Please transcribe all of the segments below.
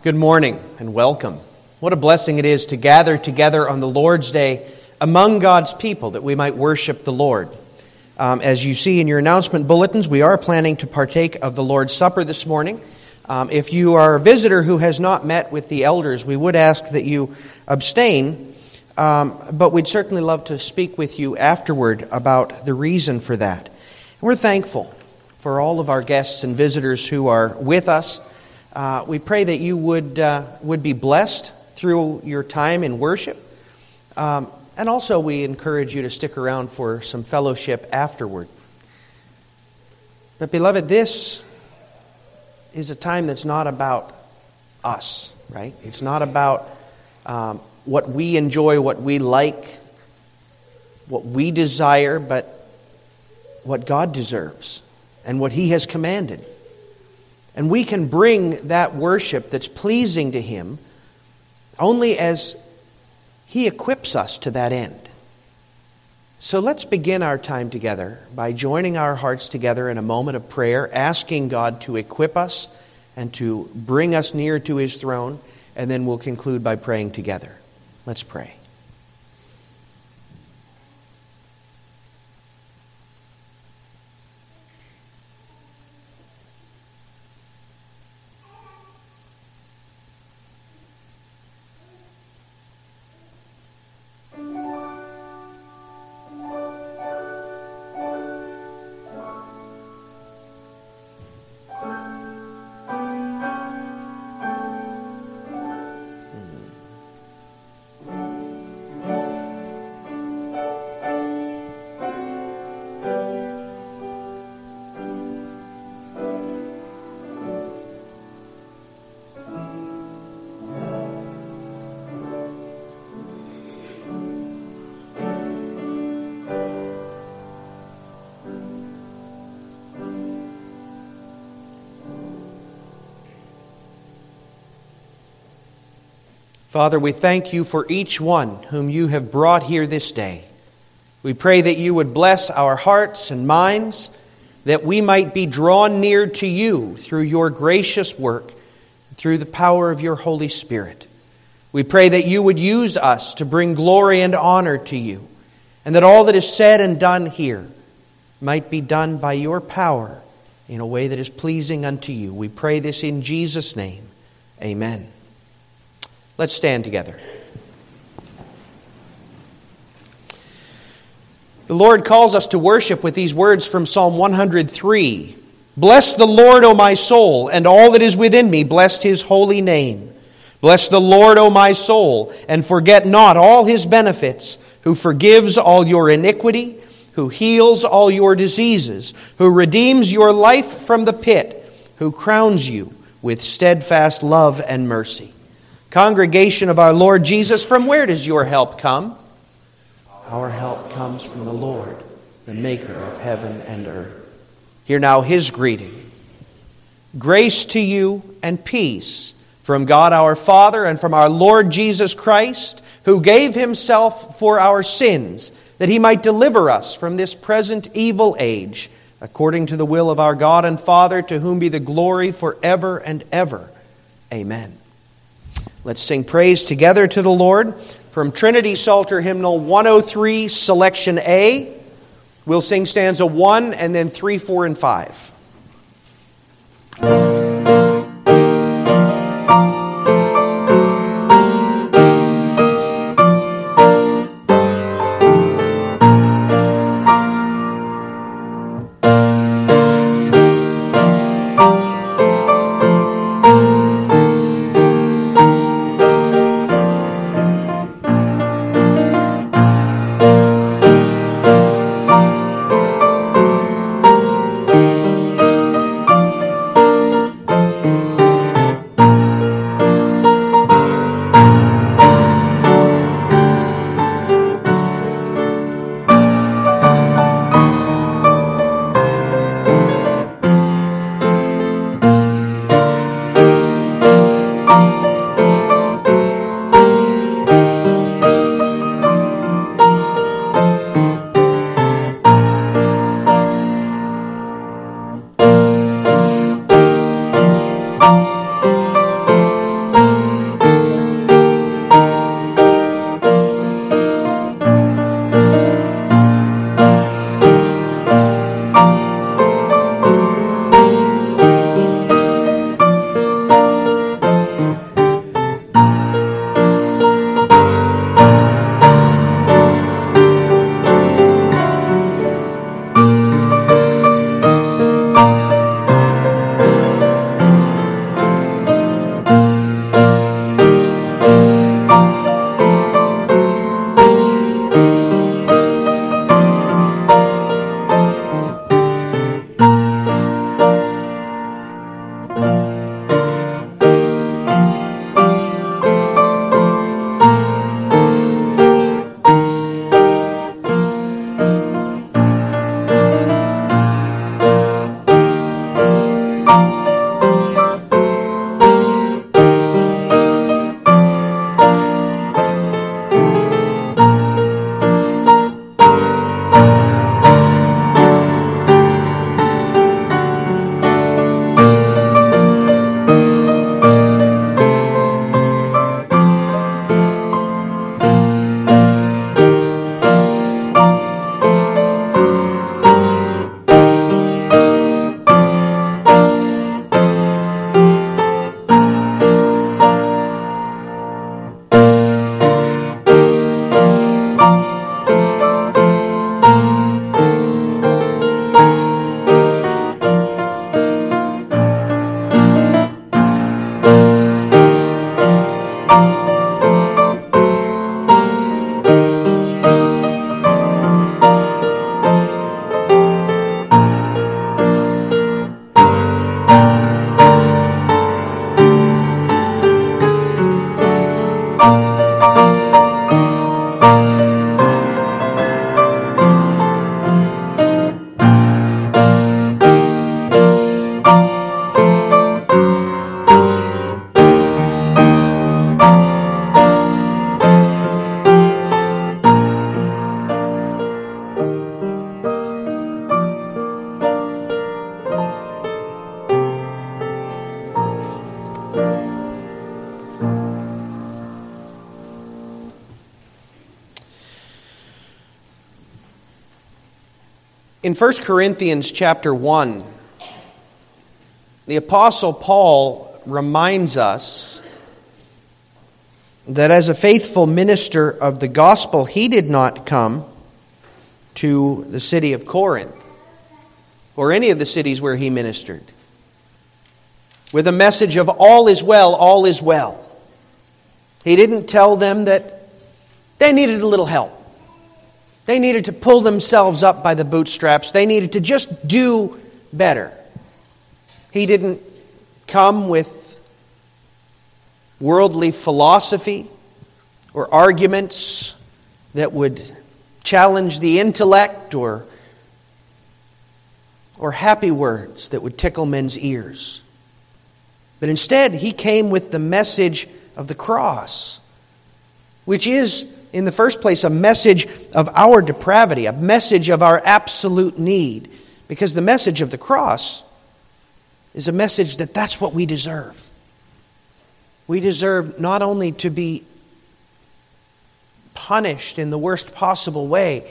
Good morning and welcome. What a blessing it is to gather together on the Lord's Day among God's people that we might worship the Lord. Um, as you see in your announcement bulletins, we are planning to partake of the Lord's Supper this morning. Um, if you are a visitor who has not met with the elders, we would ask that you abstain, um, but we'd certainly love to speak with you afterward about the reason for that. we're thankful for all of our guests and visitors who are with us. Uh, we pray that you would, uh, would be blessed through your time in worship. Um, and also, we encourage you to stick around for some fellowship afterward. But, beloved, this is a time that's not about us, right? It's not about um, what we enjoy, what we like, what we desire, but what God deserves and what He has commanded. And we can bring that worship that's pleasing to Him only as He equips us to that end. So let's begin our time together by joining our hearts together in a moment of prayer, asking God to equip us and to bring us near to His throne, and then we'll conclude by praying together. Let's pray. Father, we thank you for each one whom you have brought here this day. We pray that you would bless our hearts and minds, that we might be drawn near to you through your gracious work, through the power of your Holy Spirit. We pray that you would use us to bring glory and honor to you, and that all that is said and done here might be done by your power in a way that is pleasing unto you. We pray this in Jesus' name. Amen. Let's stand together. The Lord calls us to worship with these words from Psalm 103 Bless the Lord, O my soul, and all that is within me, bless his holy name. Bless the Lord, O my soul, and forget not all his benefits, who forgives all your iniquity, who heals all your diseases, who redeems your life from the pit, who crowns you with steadfast love and mercy Congregation of our Lord Jesus, from where does your help come? Our help comes from the Lord, the maker of heaven and earth. Hear now his greeting. Grace to you and peace from God our Father and from our Lord Jesus Christ, who gave himself for our sins, that he might deliver us from this present evil age, according to the will of our God and Father, to whom be the glory forever and ever. Amen. Let's sing praise together to the Lord from Trinity Psalter Hymnal 103, Selection A. We'll sing stanza 1 and then 3, 4, and 5. 1 Corinthians chapter 1, the Apostle Paul reminds us that as a faithful minister of the gospel, he did not come to the city of Corinth or any of the cities where he ministered with a message of all is well, all is well. He didn't tell them that they needed a little help. They needed to pull themselves up by the bootstraps. They needed to just do better. He didn't come with worldly philosophy or arguments that would challenge the intellect or, or happy words that would tickle men's ears. But instead, he came with the message of the cross, which is in the first place, a message of our depravity, a message of our absolute need. Because the message of the cross is a message that that's what we deserve. We deserve not only to be punished in the worst possible way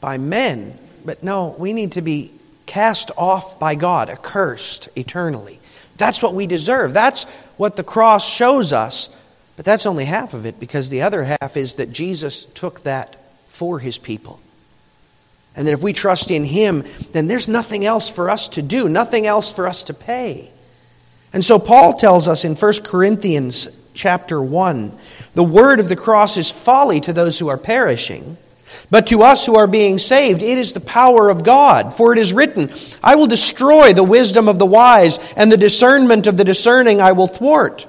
by men, but no, we need to be cast off by God, accursed eternally. That's what we deserve. That's what the cross shows us but that's only half of it because the other half is that Jesus took that for his people. And that if we trust in him, then there's nothing else for us to do, nothing else for us to pay. And so Paul tells us in 1 Corinthians chapter 1 the word of the cross is folly to those who are perishing. But to us who are being saved, it is the power of God. For it is written, I will destroy the wisdom of the wise, and the discernment of the discerning I will thwart.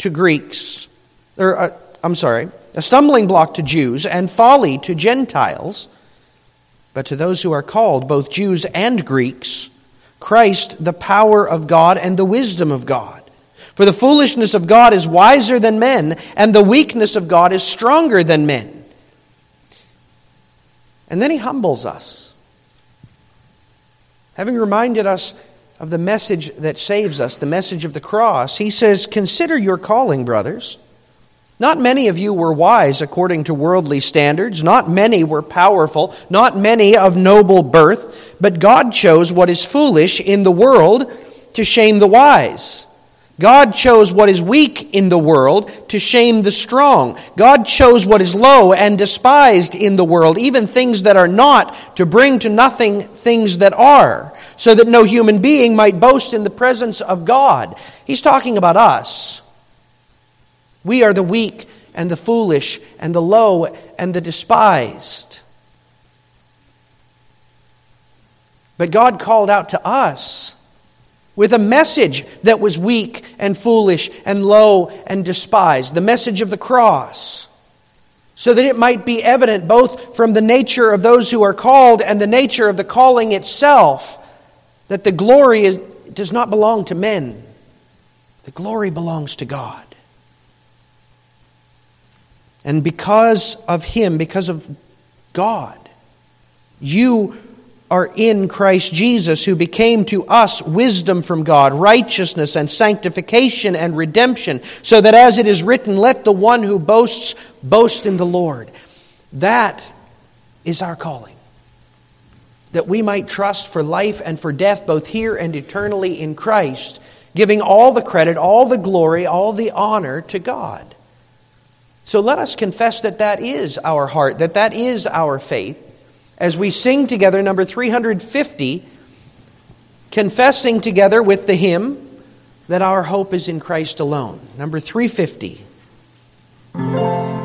to Greeks, or uh, I'm sorry, a stumbling block to Jews and folly to Gentiles. But to those who are called, both Jews and Greeks, Christ, the power of God and the wisdom of God. For the foolishness of God is wiser than men, and the weakness of God is stronger than men. And then he humbles us. Having reminded us of the message that saves us, the message of the cross, he says, Consider your calling, brothers. Not many of you were wise according to worldly standards. Not many were powerful. Not many of noble birth. But God chose what is foolish in the world to shame the wise. God chose what is weak in the world to shame the strong. God chose what is low and despised in the world, even things that are not, to bring to nothing things that are, so that no human being might boast in the presence of God. He's talking about us. We are the weak and the foolish and the low and the despised. But God called out to us with a message that was weak and foolish and low and despised, the message of the cross, so that it might be evident both from the nature of those who are called and the nature of the calling itself that the glory is, does not belong to men, the glory belongs to God. And because of Him, because of God, you are in Christ Jesus, who became to us wisdom from God, righteousness and sanctification and redemption, so that as it is written, let the one who boasts boast in the Lord. That is our calling. That we might trust for life and for death, both here and eternally in Christ, giving all the credit, all the glory, all the honor to God. So let us confess that that is our heart, that that is our faith as we sing together number 350, confessing together with the hymn that our hope is in Christ alone. Number 350.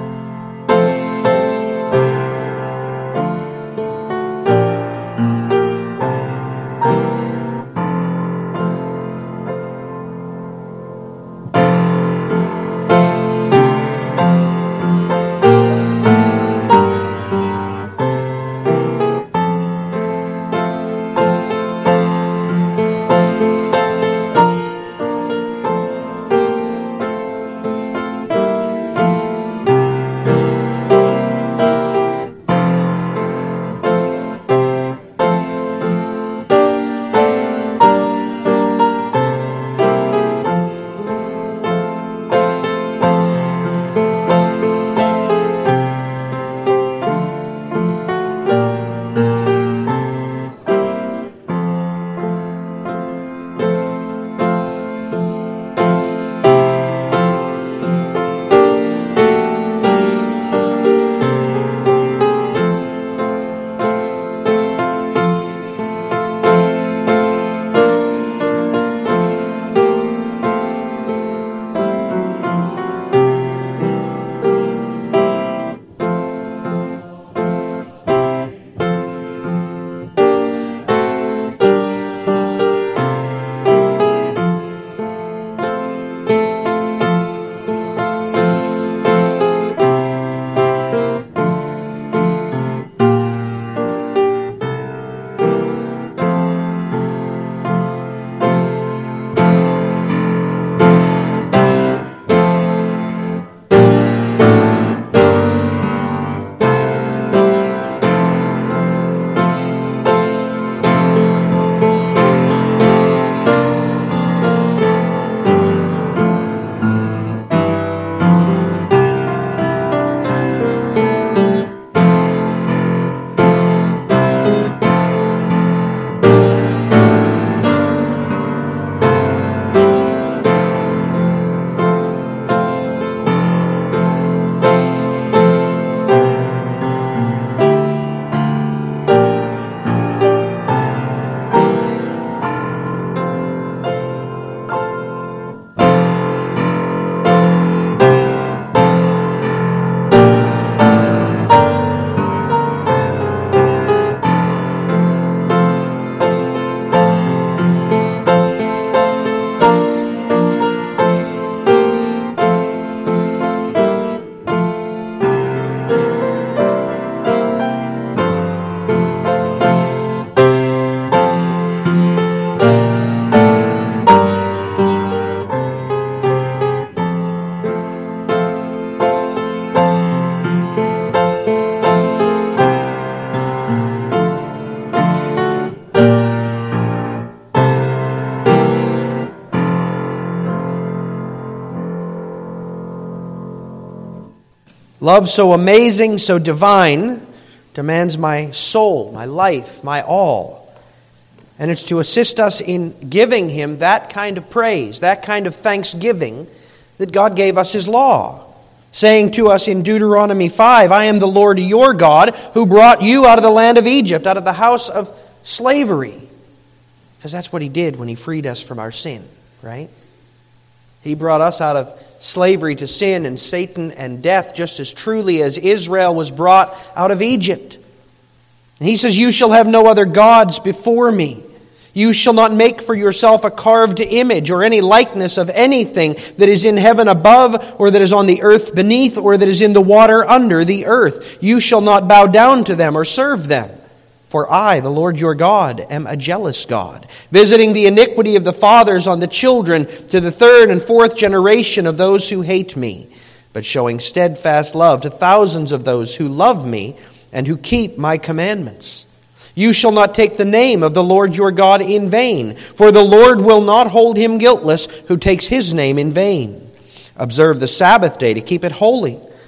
Love so amazing, so divine, demands my soul, my life, my all. And it's to assist us in giving Him that kind of praise, that kind of thanksgiving that God gave us His law saying to us in Deuteronomy 5 I am the Lord your God who brought you out of the land of Egypt, out of the house of slavery. Because that's what he did when he freed us from our sin, right? He brought us out of slavery to sin and Satan and death just as truly as Israel was brought out of Egypt. he says, You shall have no other gods before me. You shall not make for yourself a carved image or any likeness of anything that is in heaven above, or that is on the earth beneath, or that is in the water under the earth. You shall not bow down to them or serve them. For I, the Lord your God, am a jealous God, visiting the iniquity of the fathers on the children to the third and fourth generation of those who hate me, but showing steadfast love to thousands of those who love me and who keep my commandments. You shall not take the name of the Lord your God in vain, for the Lord will not hold him guiltless who takes his name in vain. Observe the Sabbath day to keep it holy,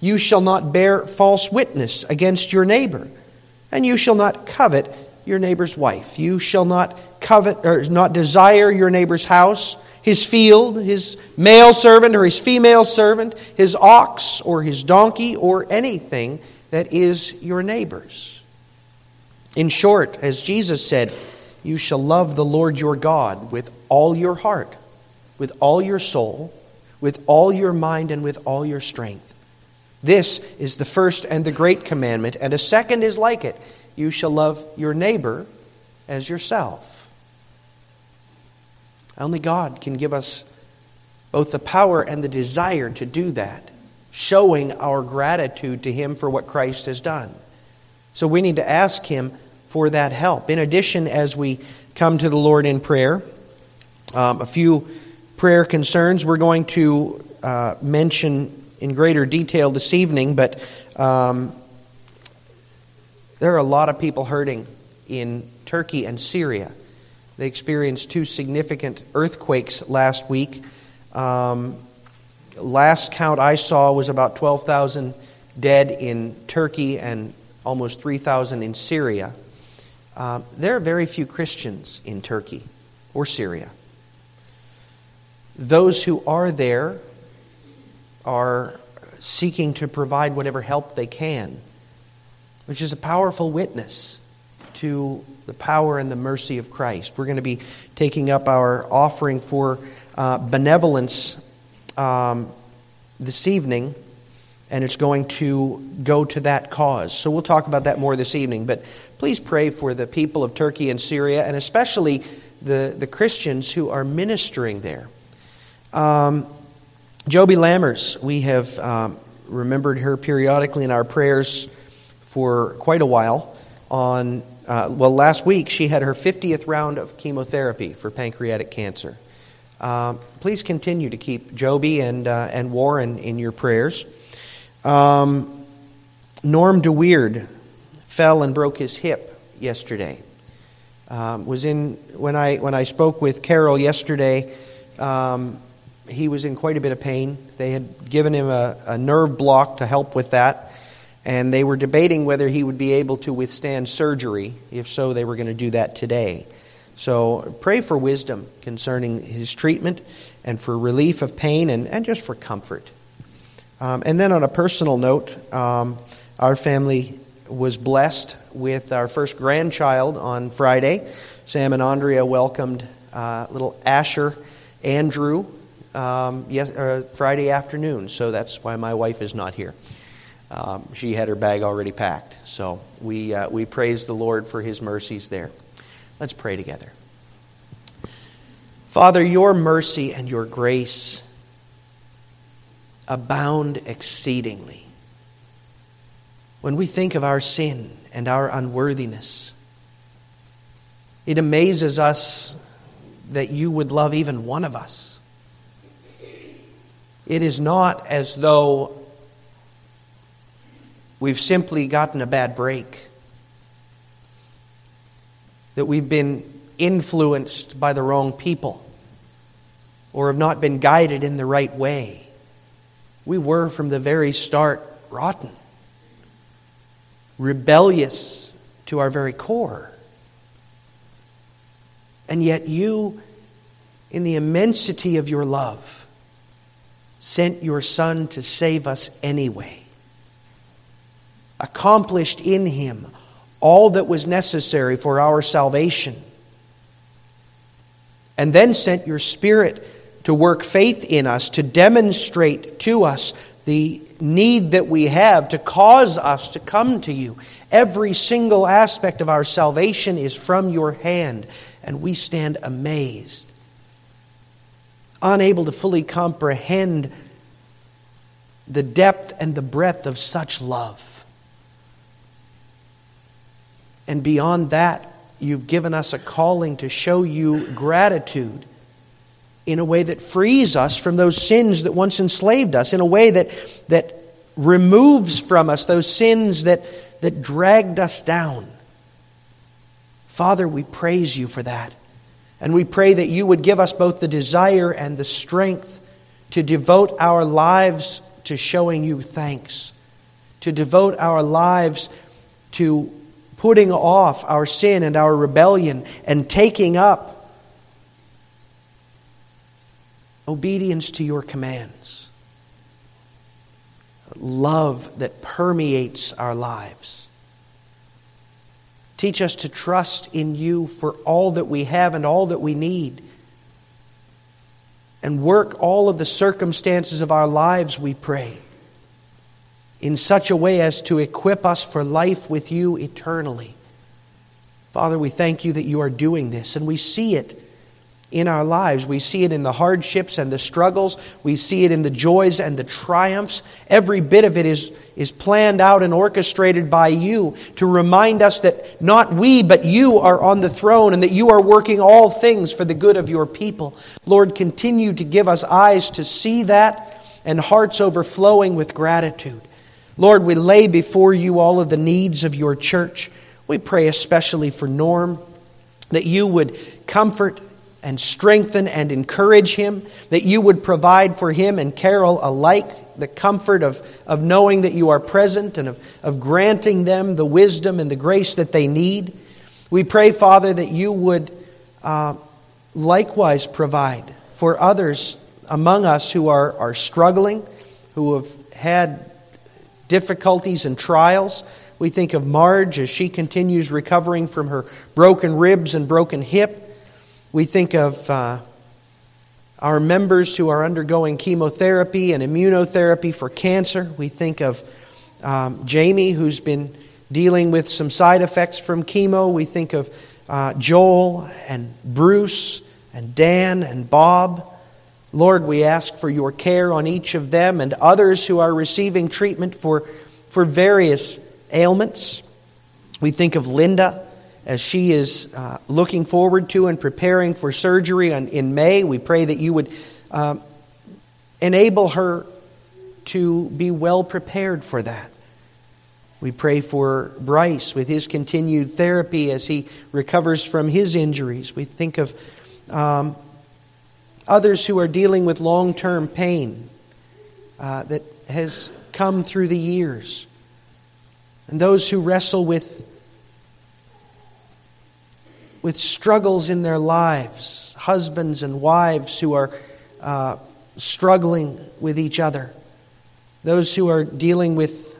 You shall not bear false witness against your neighbor. And you shall not covet your neighbor's wife. You shall not covet or not desire your neighbor's house, his field, his male servant or his female servant, his ox or his donkey, or anything that is your neighbor's. In short, as Jesus said, you shall love the Lord your God with all your heart, with all your soul, with all your mind, and with all your strength. This is the first and the great commandment, and a second is like it you shall love your neighbor as yourself. Only God can give us both the power and the desire to do that, showing our gratitude to Him for what Christ has done. So we need to ask Him for that help. In addition, as we come to the Lord in prayer, um, a few prayer concerns we're going to uh, mention in greater detail this evening, but um, there are a lot of people hurting in Turkey and Syria. They experienced two significant earthquakes last week. Um, last count I saw was about 12,000 dead in Turkey and almost 3,000 in Syria. Um, there are very few Christians in Turkey or Syria. Those who are there are seeking to provide whatever help they can, which is a powerful witness to the power and the mercy of Christ. We're going to be taking up our offering for uh, benevolence um, this evening and it's going to go to that cause. So we'll talk about that more this evening. But please pray for the people of Turkey and Syria, and especially the, the Christians who are ministering there. Um, Joby Lammers, we have um, remembered her periodically in our prayers for quite a while. On uh, well, last week she had her 50th round of chemotherapy for pancreatic cancer. Uh, please continue to keep Joby and, uh, and Warren in your prayers. Um, Norm DeWeird fell and broke his hip yesterday. Um, was in when I when I spoke with Carol yesterday. Um, he was in quite a bit of pain. They had given him a, a nerve block to help with that, and they were debating whether he would be able to withstand surgery. If so, they were going to do that today. So pray for wisdom concerning his treatment and for relief of pain and, and just for comfort. Um, and then on a personal note, um, our family was blessed with our first grandchild on Friday. Sam and Andrea welcomed uh, little Asher Andrew um, yes, uh, Friday afternoon, so that's why my wife is not here. Um, she had her bag already packed. So we, uh, we praise the Lord for his mercies there. Let's pray together. Father, your mercy and your grace abound exceedingly. When we think of our sin and our unworthiness, it amazes us that you would love even one of us. It is not as though we've simply gotten a bad break, that we've been influenced by the wrong people, or have not been guided in the right way. We were from the very start rotten, rebellious to our very core. And yet, you, in the immensity of your love, sent your Son to save us anyway. Accomplished in him all that was necessary for our salvation, and then sent your Spirit to work faith in us, to demonstrate to us the need that we have, to cause us to come to you. Every single aspect of our salvation is from your hand, and we stand amazed, unable to fully comprehend the depth and the breadth of such love. And beyond that, you've given us a calling to show you gratitude in a way that frees us from those sins that once enslaved us, in a way that, that removes from us those sins that, that dragged us down. Father, we praise you for that. And we pray that you would give us both the desire and the strength to devote our lives to showing you thanks, to devote our lives to putting off our sin and our rebellion and taking up obedience to your commands. Love that permeates our lives. Teach us to trust in you for all that we have and all that we need. And work all of the circumstances of our lives, we pray in such a way as to equip us for life with you eternally. Father, we thank you that you are doing this, and we see it in our lives. We see it in the hardships and the struggles. We see it in the joys and the triumphs. Every bit of it is, is planned out and orchestrated by you to remind us that not we, but you are on the throne and that you are working all things for the good of your people. Lord, continue to give us eyes to see that and hearts overflowing with gratitude. Lord, we lay before you all of the needs of your church. We pray especially for Norm, that you would comfort and strengthen and encourage him, that you would provide for him and Carol alike the comfort of, of knowing that you are present and of, of granting them the wisdom and the grace that they need. We pray, Father, that you would uh, likewise provide for others among us who are, are struggling, who have had difficulties and trials. We think of Marge as she continues recovering from her broken ribs and broken hip. We think of uh, our members who are undergoing chemotherapy and immunotherapy for cancer. We think of um, Jamie, who's been dealing with some side effects from chemo. We think of uh, Joel and Bruce and Dan and Bob. Lord, we ask for your care on each of them and others who are receiving treatment for, for various ailments. We think of Linda as she is uh, looking forward to and preparing for surgery on, in May. We pray that you would uh, enable her to be well prepared for that. We pray for Bryce with his continued therapy as he recovers from his injuries. We think of um, others who are dealing with long term pain uh, that has come through the years, and those who wrestle with, with struggles in their lives, husbands and wives who are uh, struggling with each other, those who are dealing with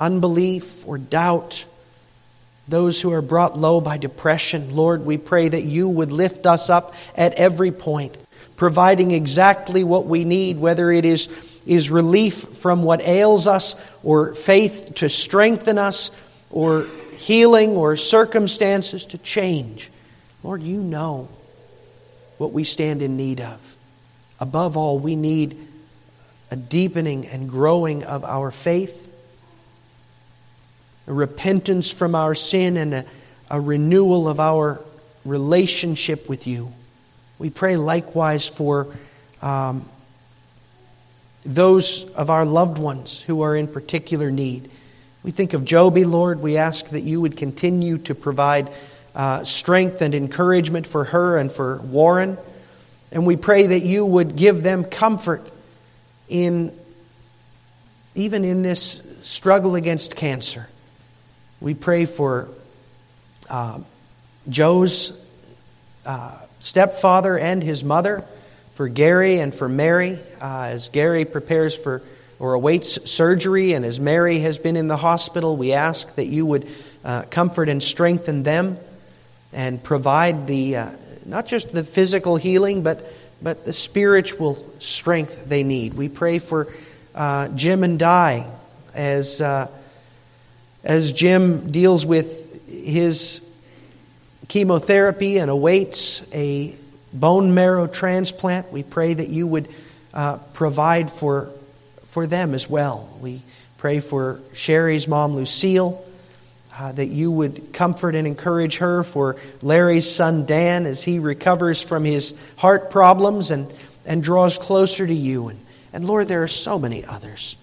unbelief or doubt those who are brought low by depression. Lord, we pray that you would lift us up at every point providing exactly what we need, whether it is, is relief from what ails us, or faith to strengthen us, or healing, or circumstances to change. Lord, you know what we stand in need of. Above all, we need a deepening and growing of our faith, a repentance from our sin, and a, a renewal of our relationship with you. We pray likewise for um, those of our loved ones who are in particular need. We think of Joby, Lord. We ask that you would continue to provide uh, strength and encouragement for her and for Warren. And we pray that you would give them comfort in even in this struggle against cancer. We pray for uh, Joe's uh, stepfather and his mother, for Gary and for Mary, uh, as Gary prepares for or awaits surgery, and as Mary has been in the hospital, we ask that you would uh, comfort and strengthen them and provide the uh, not just the physical healing, but but the spiritual strength they need. We pray for uh, Jim and Di as uh, as Jim deals with his chemotherapy and awaits a bone marrow transplant. We pray that you would uh, provide for, for them as well. We pray for Sherry's mom, Lucille, uh, that you would comfort and encourage her, for Larry's son, Dan, as he recovers from his heart problems and, and draws closer to you. And, and Lord, there are so many others.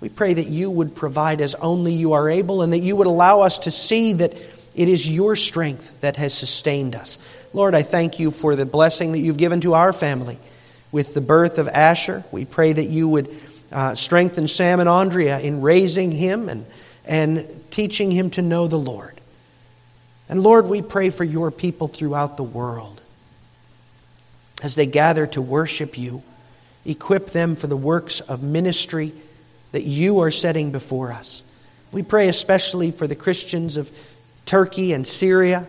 We pray that you would provide as only you are able and that you would allow us to see that it is your strength that has sustained us. Lord, I thank you for the blessing that you've given to our family with the birth of Asher. We pray that you would uh, strengthen Sam and Andrea in raising him and, and teaching him to know the Lord. And Lord, we pray for your people throughout the world as they gather to worship you. Equip them for the works of ministry that you are setting before us. We pray especially for the Christians of Turkey and Syria,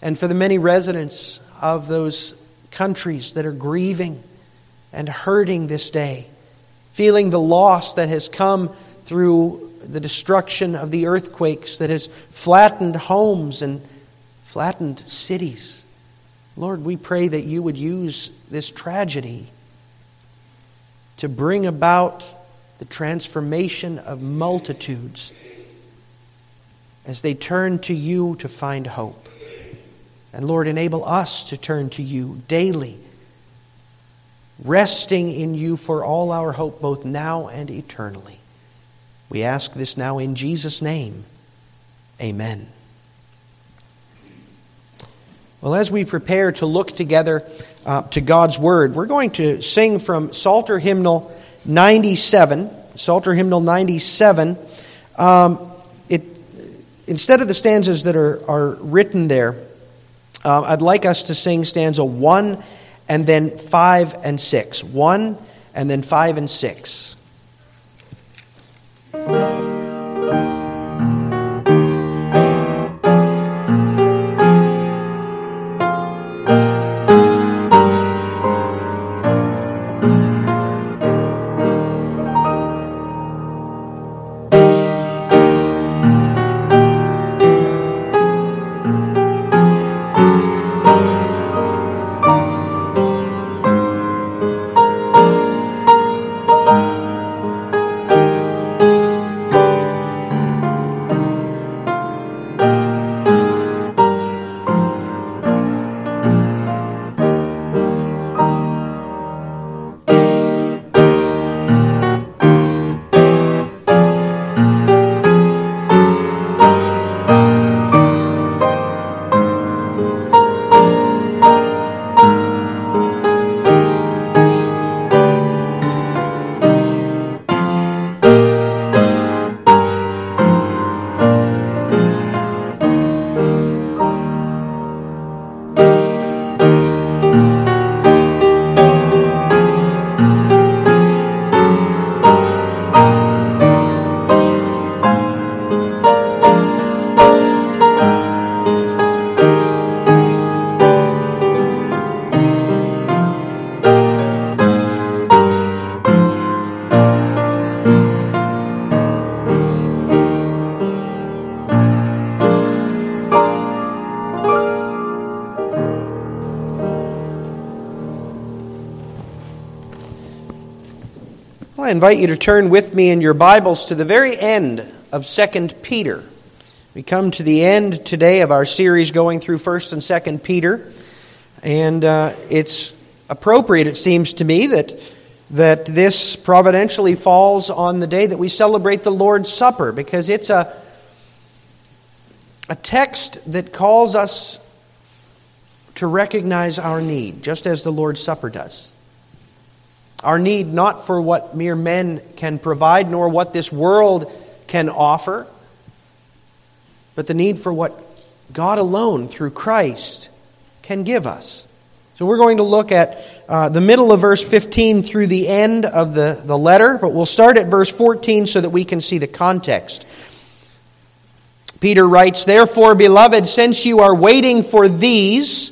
and for the many residents of those countries that are grieving and hurting this day, feeling the loss that has come through the destruction of the earthquakes that has flattened homes and flattened cities. Lord, we pray that you would use this tragedy to bring about the transformation of multitudes as they turn to you to find hope. And Lord, enable us to turn to you daily, resting in you for all our hope, both now and eternally. We ask this now in Jesus' name. Amen. Well, as we prepare to look together uh, to God's Word, we're going to sing from Psalter Hymnal 97. Psalter Hymnal 97. Um, instead of the stanzas that are, are written there, uh, I'd like us to sing stanza 1 and then 5 and 6. 1 and then 5 and 6. Invite you to turn with me in your Bibles to the very end of 2 Peter. We come to the end today of our series going through 1st and 2nd Peter, and uh, it's appropriate, it seems to me, that, that this providentially falls on the day that we celebrate the Lord's Supper, because it's a, a text that calls us to recognize our need, just as the Lord's Supper does. Our need not for what mere men can provide, nor what this world can offer, but the need for what God alone, through Christ, can give us. So we're going to look at uh, the middle of verse 15 through the end of the, the letter, but we'll start at verse 14 so that we can see the context. Peter writes, Therefore, beloved, since you are waiting for these,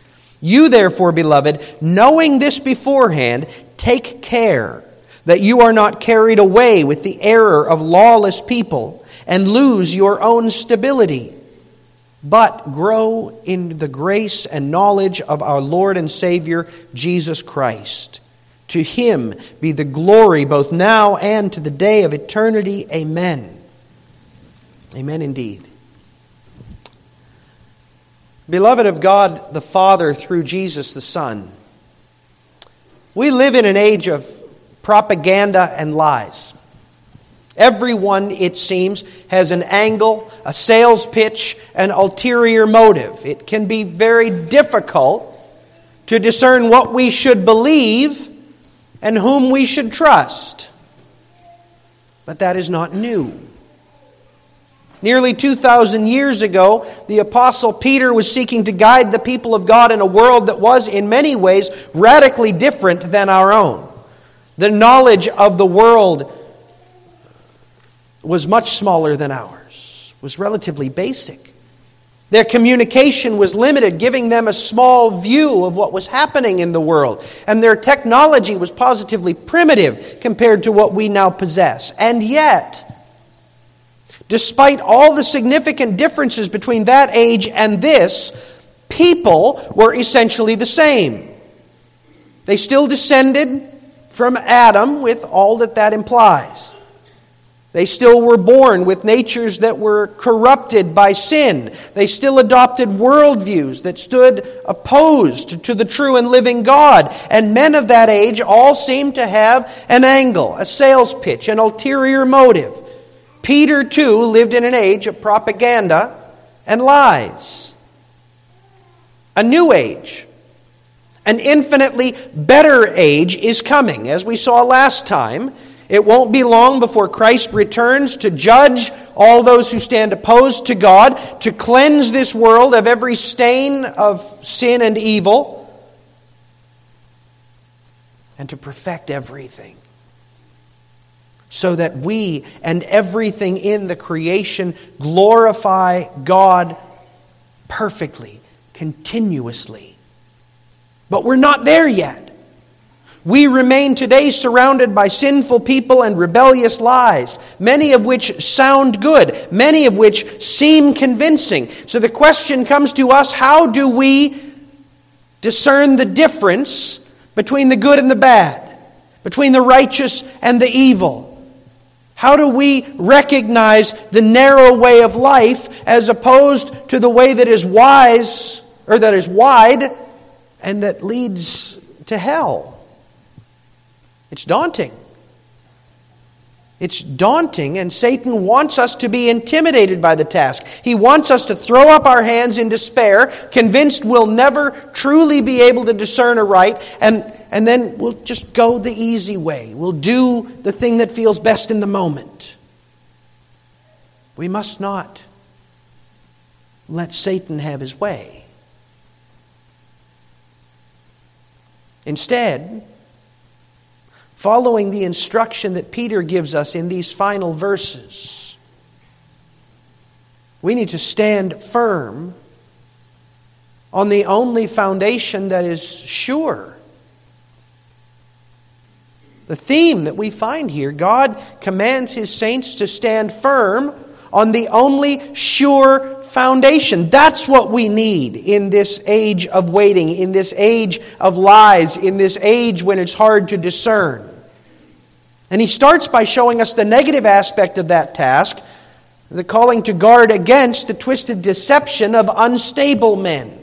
You, therefore, beloved, knowing this beforehand, take care that you are not carried away with the error of lawless people and lose your own stability, but grow in the grace and knowledge of our Lord and Savior, Jesus Christ. To him be the glory both now and to the day of eternity. Amen. Amen indeed. Beloved of God the Father through Jesus the Son, we live in an age of propaganda and lies. Everyone, it seems, has an angle, a sales pitch, an ulterior motive. It can be very difficult to discern what we should believe and whom we should trust. But that is not new. Nearly 2,000 years ago, the Apostle Peter was seeking to guide the people of God in a world that was, in many ways, radically different than our own. The knowledge of the world was much smaller than ours, was relatively basic. Their communication was limited, giving them a small view of what was happening in the world. And their technology was positively primitive compared to what we now possess. And yet, Despite all the significant differences between that age and this, people were essentially the same. They still descended from Adam with all that that implies. They still were born with natures that were corrupted by sin. They still adopted worldviews that stood opposed to the true and living God. And men of that age all seemed to have an angle, a sales pitch, an ulterior motive. Peter, too, lived in an age of propaganda and lies. A new age, an infinitely better age is coming. As we saw last time, it won't be long before Christ returns to judge all those who stand opposed to God, to cleanse this world of every stain of sin and evil, and to perfect everything so that we and everything in the creation glorify God perfectly, continuously. But we're not there yet. We remain today surrounded by sinful people and rebellious lies, many of which sound good, many of which seem convincing. So the question comes to us how do we discern the difference between the good and the bad, between the righteous and the evil? How do we recognize the narrow way of life as opposed to the way that is wise or that is wide and that leads to hell? It's daunting. It's daunting, and Satan wants us to be intimidated by the task. He wants us to throw up our hands in despair, convinced we'll never truly be able to discern aright, and and then we'll just go the easy way. We'll do the thing that feels best in the moment. We must not let Satan have his way. Instead, following the instruction that Peter gives us in these final verses. We need to stand firm on the only foundation that is sure. The theme that we find here God commands his saints to stand firm on the only sure foundation. That's what we need in this age of waiting, in this age of lies, in this age when it's hard to discern. And he starts by showing us the negative aspect of that task, the calling to guard against the twisted deception of unstable men.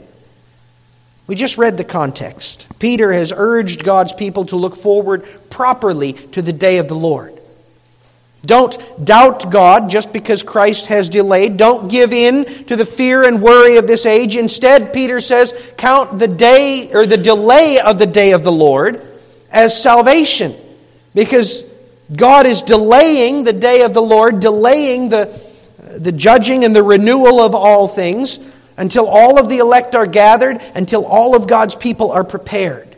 We just read the context. Peter has urged God's people to look forward properly to the day of the Lord. Don't doubt God just because Christ has delayed. Don't give in to the fear and worry of this age. Instead, Peter says, count the day or the delay of the day of the Lord as salvation. Because God is delaying the day of the Lord, delaying the, the judging and the renewal of all things until all of the elect are gathered, until all of God's people are prepared.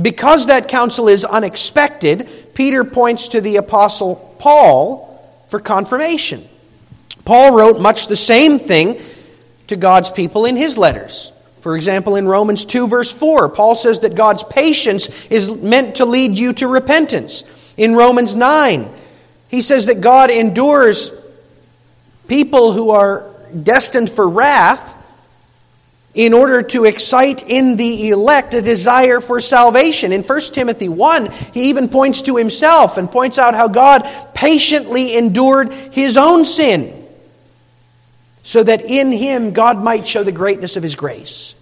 Because that counsel is unexpected, Peter points to the Apostle Paul for confirmation. Paul wrote much the same thing to God's people in his letters. For example, in Romans 2, verse 4, Paul says that God's patience is meant to lead you to repentance. In Romans 9, he says that God endures people who are destined for wrath in order to excite in the elect a desire for salvation. In 1 Timothy 1, he even points to himself and points out how God patiently endured his own sin so that in him God might show the greatness of his grace.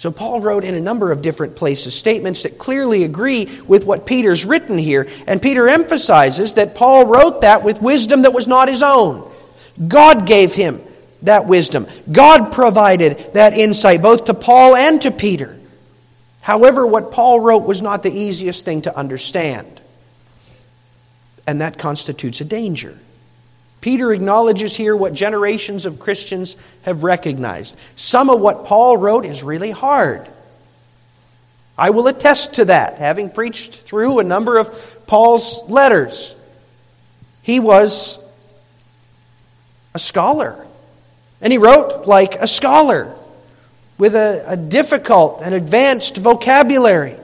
So, Paul wrote in a number of different places statements that clearly agree with what Peter's written here. And Peter emphasizes that Paul wrote that with wisdom that was not his own. God gave him that wisdom. God provided that insight both to Paul and to Peter. However, what Paul wrote was not the easiest thing to understand. And that constitutes a danger. Peter acknowledges here what generations of Christians have recognized. Some of what Paul wrote is really hard. I will attest to that, having preached through a number of Paul's letters. He was a scholar. And he wrote like a scholar with a, a difficult and advanced vocabulary,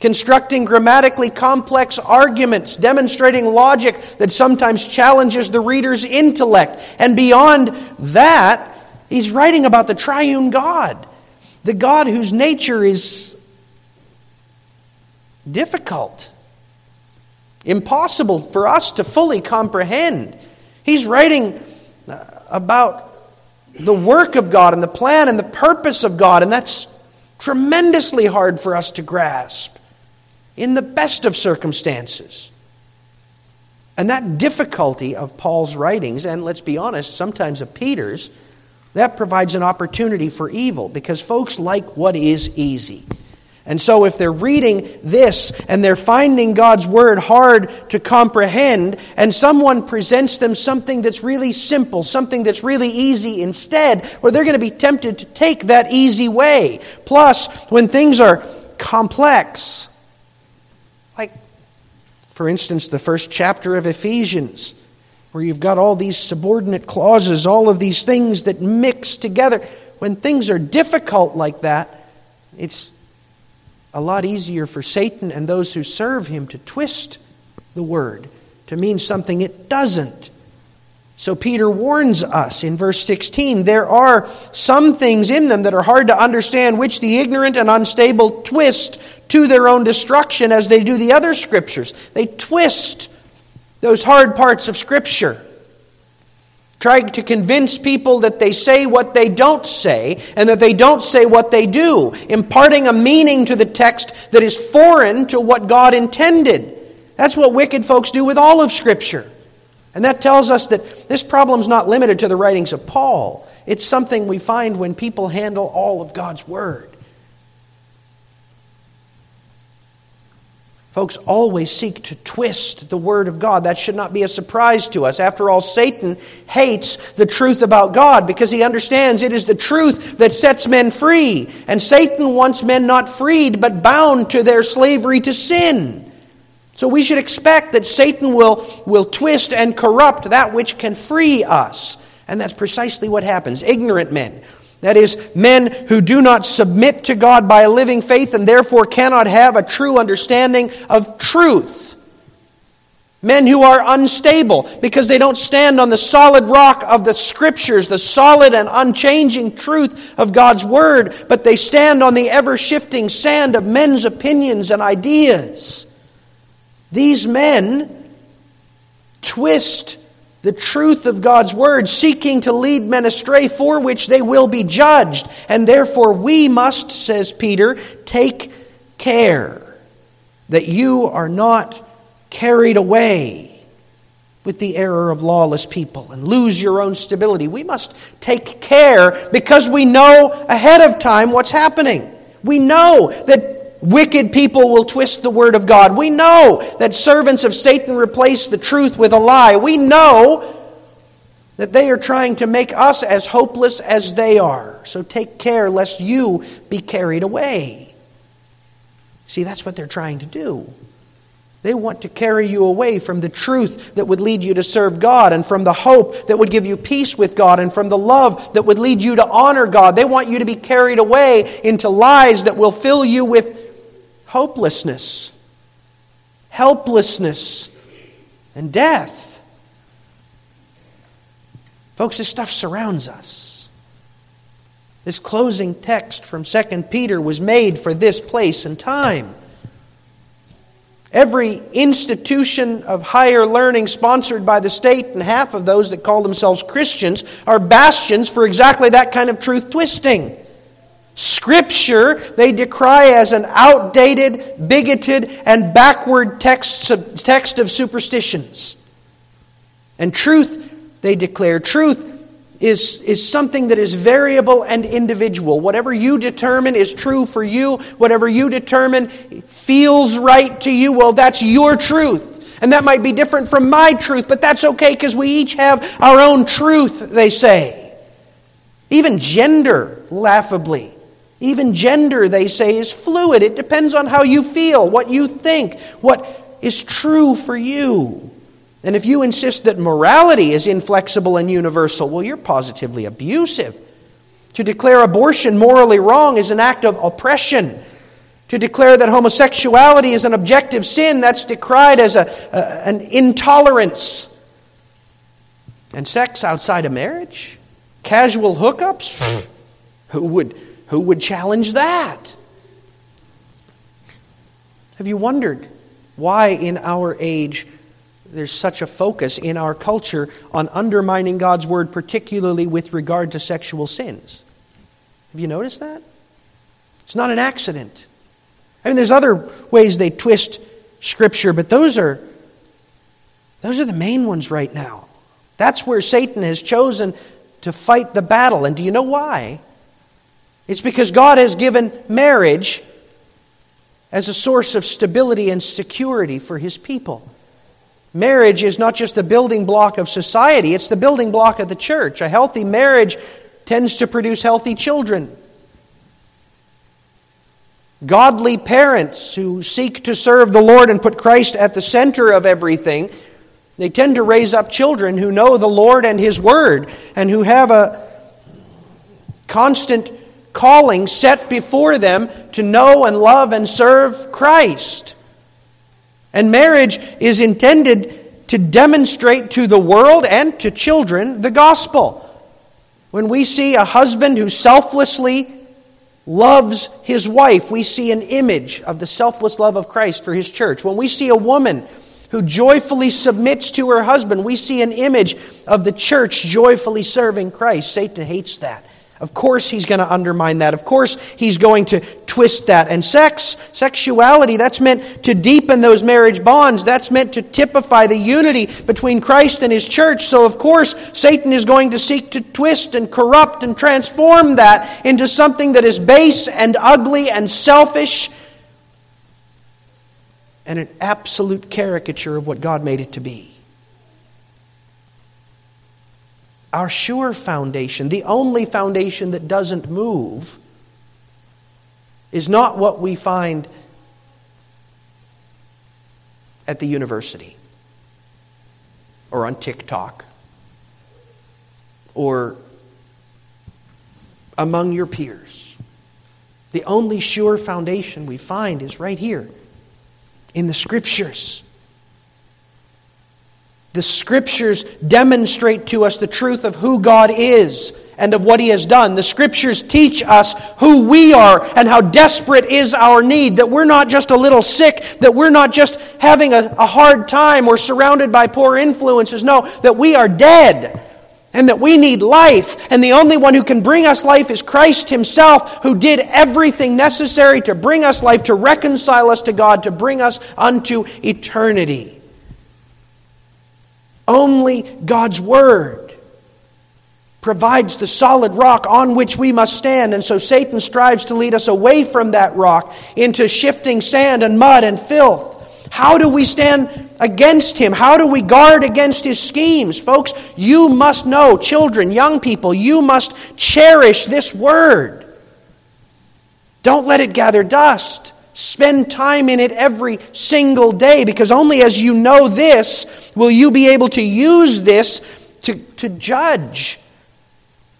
constructing grammatically complex arguments, demonstrating logic that sometimes challenges the reader's intellect. And beyond that, he's writing about the triune God, the God whose nature is difficult, impossible for us to fully comprehend. He's writing uh, about the work of God and the plan and the purpose of God, and that's tremendously hard for us to grasp in the best of circumstances. And that difficulty of Paul's writings, and let's be honest, sometimes of Peter's, that provides an opportunity for evil because folks like what is easy. And so, if they're reading this and they're finding God's Word hard to comprehend, and someone presents them something that's really simple, something that's really easy instead, well, they're going to be tempted to take that easy way. Plus, when things are complex, for instance, the first chapter of Ephesians, where you've got all these subordinate clauses, all of these things that mix together, when things are difficult like that, it's a lot easier for Satan and those who serve him to twist the word to mean something it doesn't. So Peter warns us in verse 16 there are some things in them that are hard to understand, which the ignorant and unstable twist to their own destruction as they do the other scriptures. They twist those hard parts of Scripture trying to convince people that they say what they don't say and that they don't say what they do, imparting a meaning to the text that is foreign to what God intended. That's what wicked folks do with all of Scripture. And that tells us that this problem is not limited to the writings of Paul. It's something we find when people handle all of God's Word. Folks always seek to twist the Word of God. That should not be a surprise to us. After all, Satan hates the truth about God because he understands it is the truth that sets men free. And Satan wants men not freed, but bound to their slavery to sin. So we should expect that Satan will, will twist and corrupt that which can free us. And that's precisely what happens. Ignorant men, that is, men who do not submit to God by a living faith and therefore cannot have a true understanding of truth. Men who are unstable because they don't stand on the solid rock of the Scriptures, the solid and unchanging truth of God's Word, but they stand on the ever shifting sand of men's opinions and ideas. These men twist the truth of God's word, seeking to lead men astray, for which they will be judged. And therefore, we must, says Peter, take care that you are not carried away with the error of lawless people and lose your own stability. We must take care because we know ahead of time what's happening. We know that Wicked people will twist the word of God. We know that servants of Satan replace the truth with a lie. We know that they are trying to make us as hopeless as they are. So take care lest you be carried away. See, that's what they're trying to do. They want to carry you away from the truth that would lead you to serve God, and from the hope that would give you peace with God, and from the love that would lead you to honor God. They want you to be carried away into lies that will fill you with hopelessness, helplessness, and death. Folks, this stuff surrounds us. This closing text from 2 Peter was made for this place and time. Every institution of higher learning sponsored by the state, and half of those that call themselves Christians, are bastions for exactly that kind of truth twisting. Scripture they decry as an outdated, bigoted, and backward text, of superstitions. And truth, they declare, truth is, is something that is variable and individual. Whatever you determine is true for you, whatever you determine feels right to you, well, that's your truth. And that might be different from my truth, but that's okay because we each have our own truth, they say. Even gender, laughably, even gender, they say, is fluid. It depends on how you feel, what you think, what is true for you. And if you insist that morality is inflexible and universal, well, you're positively abusive. To declare abortion morally wrong is an act of oppression. To declare that homosexuality is an objective sin, that's decried as a, a an intolerance. And sex outside of marriage? Casual hookups? Who would who would challenge that? Have you wondered why, in our age, there's such a focus in our culture on undermining God's word, particularly with regard to sexual sins? Have you noticed that? It's not an accident. I mean, there's other ways they twist Scripture, but those are, those are the main ones right now. That's where Satan has chosen to fight the battle. And do you know why? It's because God has given marriage as a source of stability and security for his people. Marriage is not just the building block of society, it's the building block of the church. A healthy marriage tends to produce healthy children. Godly parents who seek to serve the Lord and put Christ at the center of everything, they tend to raise up children who know the Lord and His Word and who have a constant calling set before them to know and love and serve Christ. And marriage is intended to demonstrate to the world and to children the gospel. When we see a husband who selflessly loves his wife, we see an image of the selfless love of Christ for his church. When we see a woman who joyfully submits to her husband, we see an image of the church joyfully serving Christ. Satan hates that. Of course, he's going to undermine that. Of course, he's going to twist that. And sex, sexuality, that's meant to deepen those marriage bonds. That's meant to typify the unity between Christ and his church. So, of course, Satan is going to seek to twist and corrupt and transform that into something that is base and ugly and selfish and an absolute caricature of what God made it to be. Our sure foundation, the only foundation that doesn't move, is not what we find at the university or on TikTok or among your peers. The only sure foundation we find is right here in the Scriptures. The Scriptures demonstrate to us the truth of who God is and of what He has done. The Scriptures teach us who we are and how desperate is our need, that we're not just a little sick, that we're not just having a, a hard time or surrounded by poor influences. No, that we are dead and that we need life. And the only one who can bring us life is Christ Himself, who did everything necessary to bring us life, to reconcile us to God, to bring us unto eternity. Only God's Word provides the solid rock on which we must stand. And so Satan strives to lead us away from that rock into shifting sand and mud and filth. How do we stand against him? How do we guard against his schemes? Folks, you must know, children, young people, you must cherish this word. Don't let it gather dust. Spend time in it every single day because only as you know this will you be able to use this to, to judge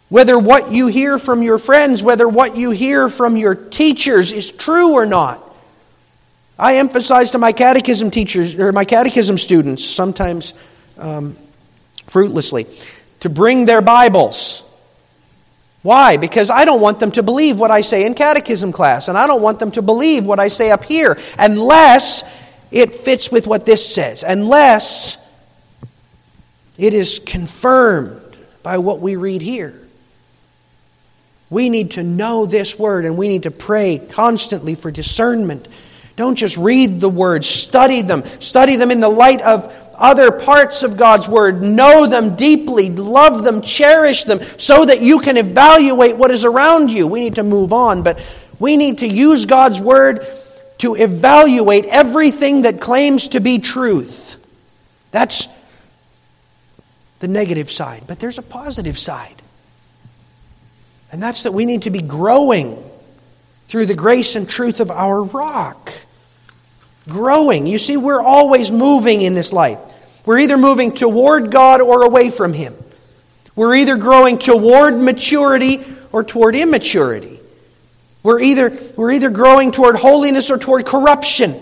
whether what you hear from your friends, whether what you hear from your teachers is true or not. I emphasize to my catechism teachers or my catechism students, sometimes um, fruitlessly, to bring their Bibles. Why? Because I don't want them to believe what I say in catechism class, and I don't want them to believe what I say up here unless it fits with what this says, unless it is confirmed by what we read here. We need to know this word and we need to pray constantly for discernment don't just read the words, study them. Study them in the light of other parts of God's Word. Know them deeply, love them, cherish them, so that you can evaluate what is around you. We need to move on, but we need to use God's Word to evaluate everything that claims to be truth. That's the negative side, but there's a positive side. And that's that we need to be growing through the grace and truth of our rock growing. You see, we're always moving in this life. We're either moving toward God or away from Him. We're either growing toward maturity or toward immaturity. We're either, we're either growing toward holiness or toward corruption.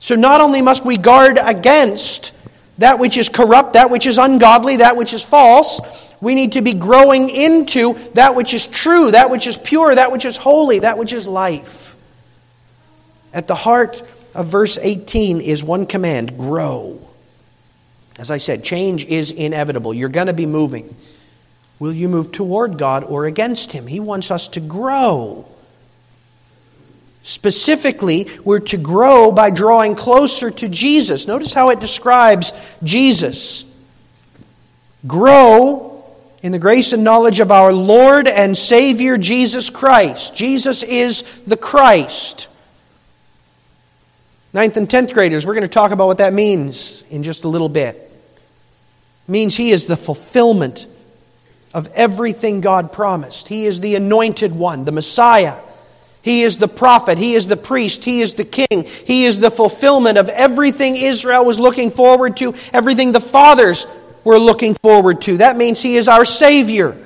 So not only must we guard against that which is corrupt, that which is ungodly, that which is false, we need to be growing into that which is true, that which is pure, that which is holy, that which is life. At the heart of verse 18 is one command grow. As I said, change is inevitable. You're going to be moving. Will you move toward God or against Him? He wants us to grow. Specifically, we're to grow by drawing closer to Jesus. Notice how it describes Jesus. Grow in the grace and knowledge of our Lord and Savior Jesus Christ. Jesus is the Christ. Ninth and tenth graders, we're going to talk about what that means in just a little bit. It means he is the fulfillment of everything God promised. He is the anointed one, the Messiah. He is the prophet. He is the priest. He is the king. He is the fulfillment of everything Israel was looking forward to, everything the fathers were looking forward to. That means he is our Savior.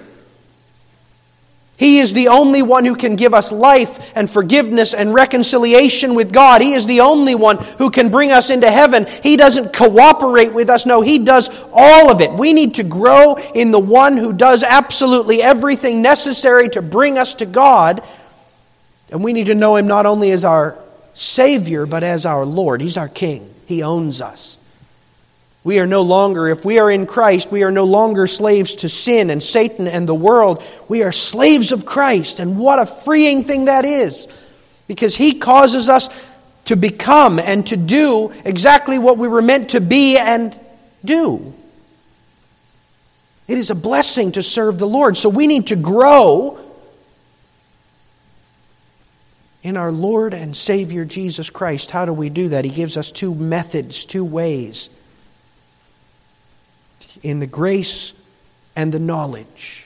He is the only one who can give us life and forgiveness and reconciliation with God. He is the only one who can bring us into heaven. He doesn't cooperate with us. No, He does all of it. We need to grow in the one who does absolutely everything necessary to bring us to God. And we need to know Him not only as our Savior, but as our Lord. He's our King, He owns us. We are no longer, if we are in Christ, we are no longer slaves to sin and Satan and the world. We are slaves of Christ. And what a freeing thing that is. Because He causes us to become and to do exactly what we were meant to be and do. It is a blessing to serve the Lord. So we need to grow in our Lord and Savior Jesus Christ. How do we do that? He gives us two methods, two ways in the grace and the knowledge.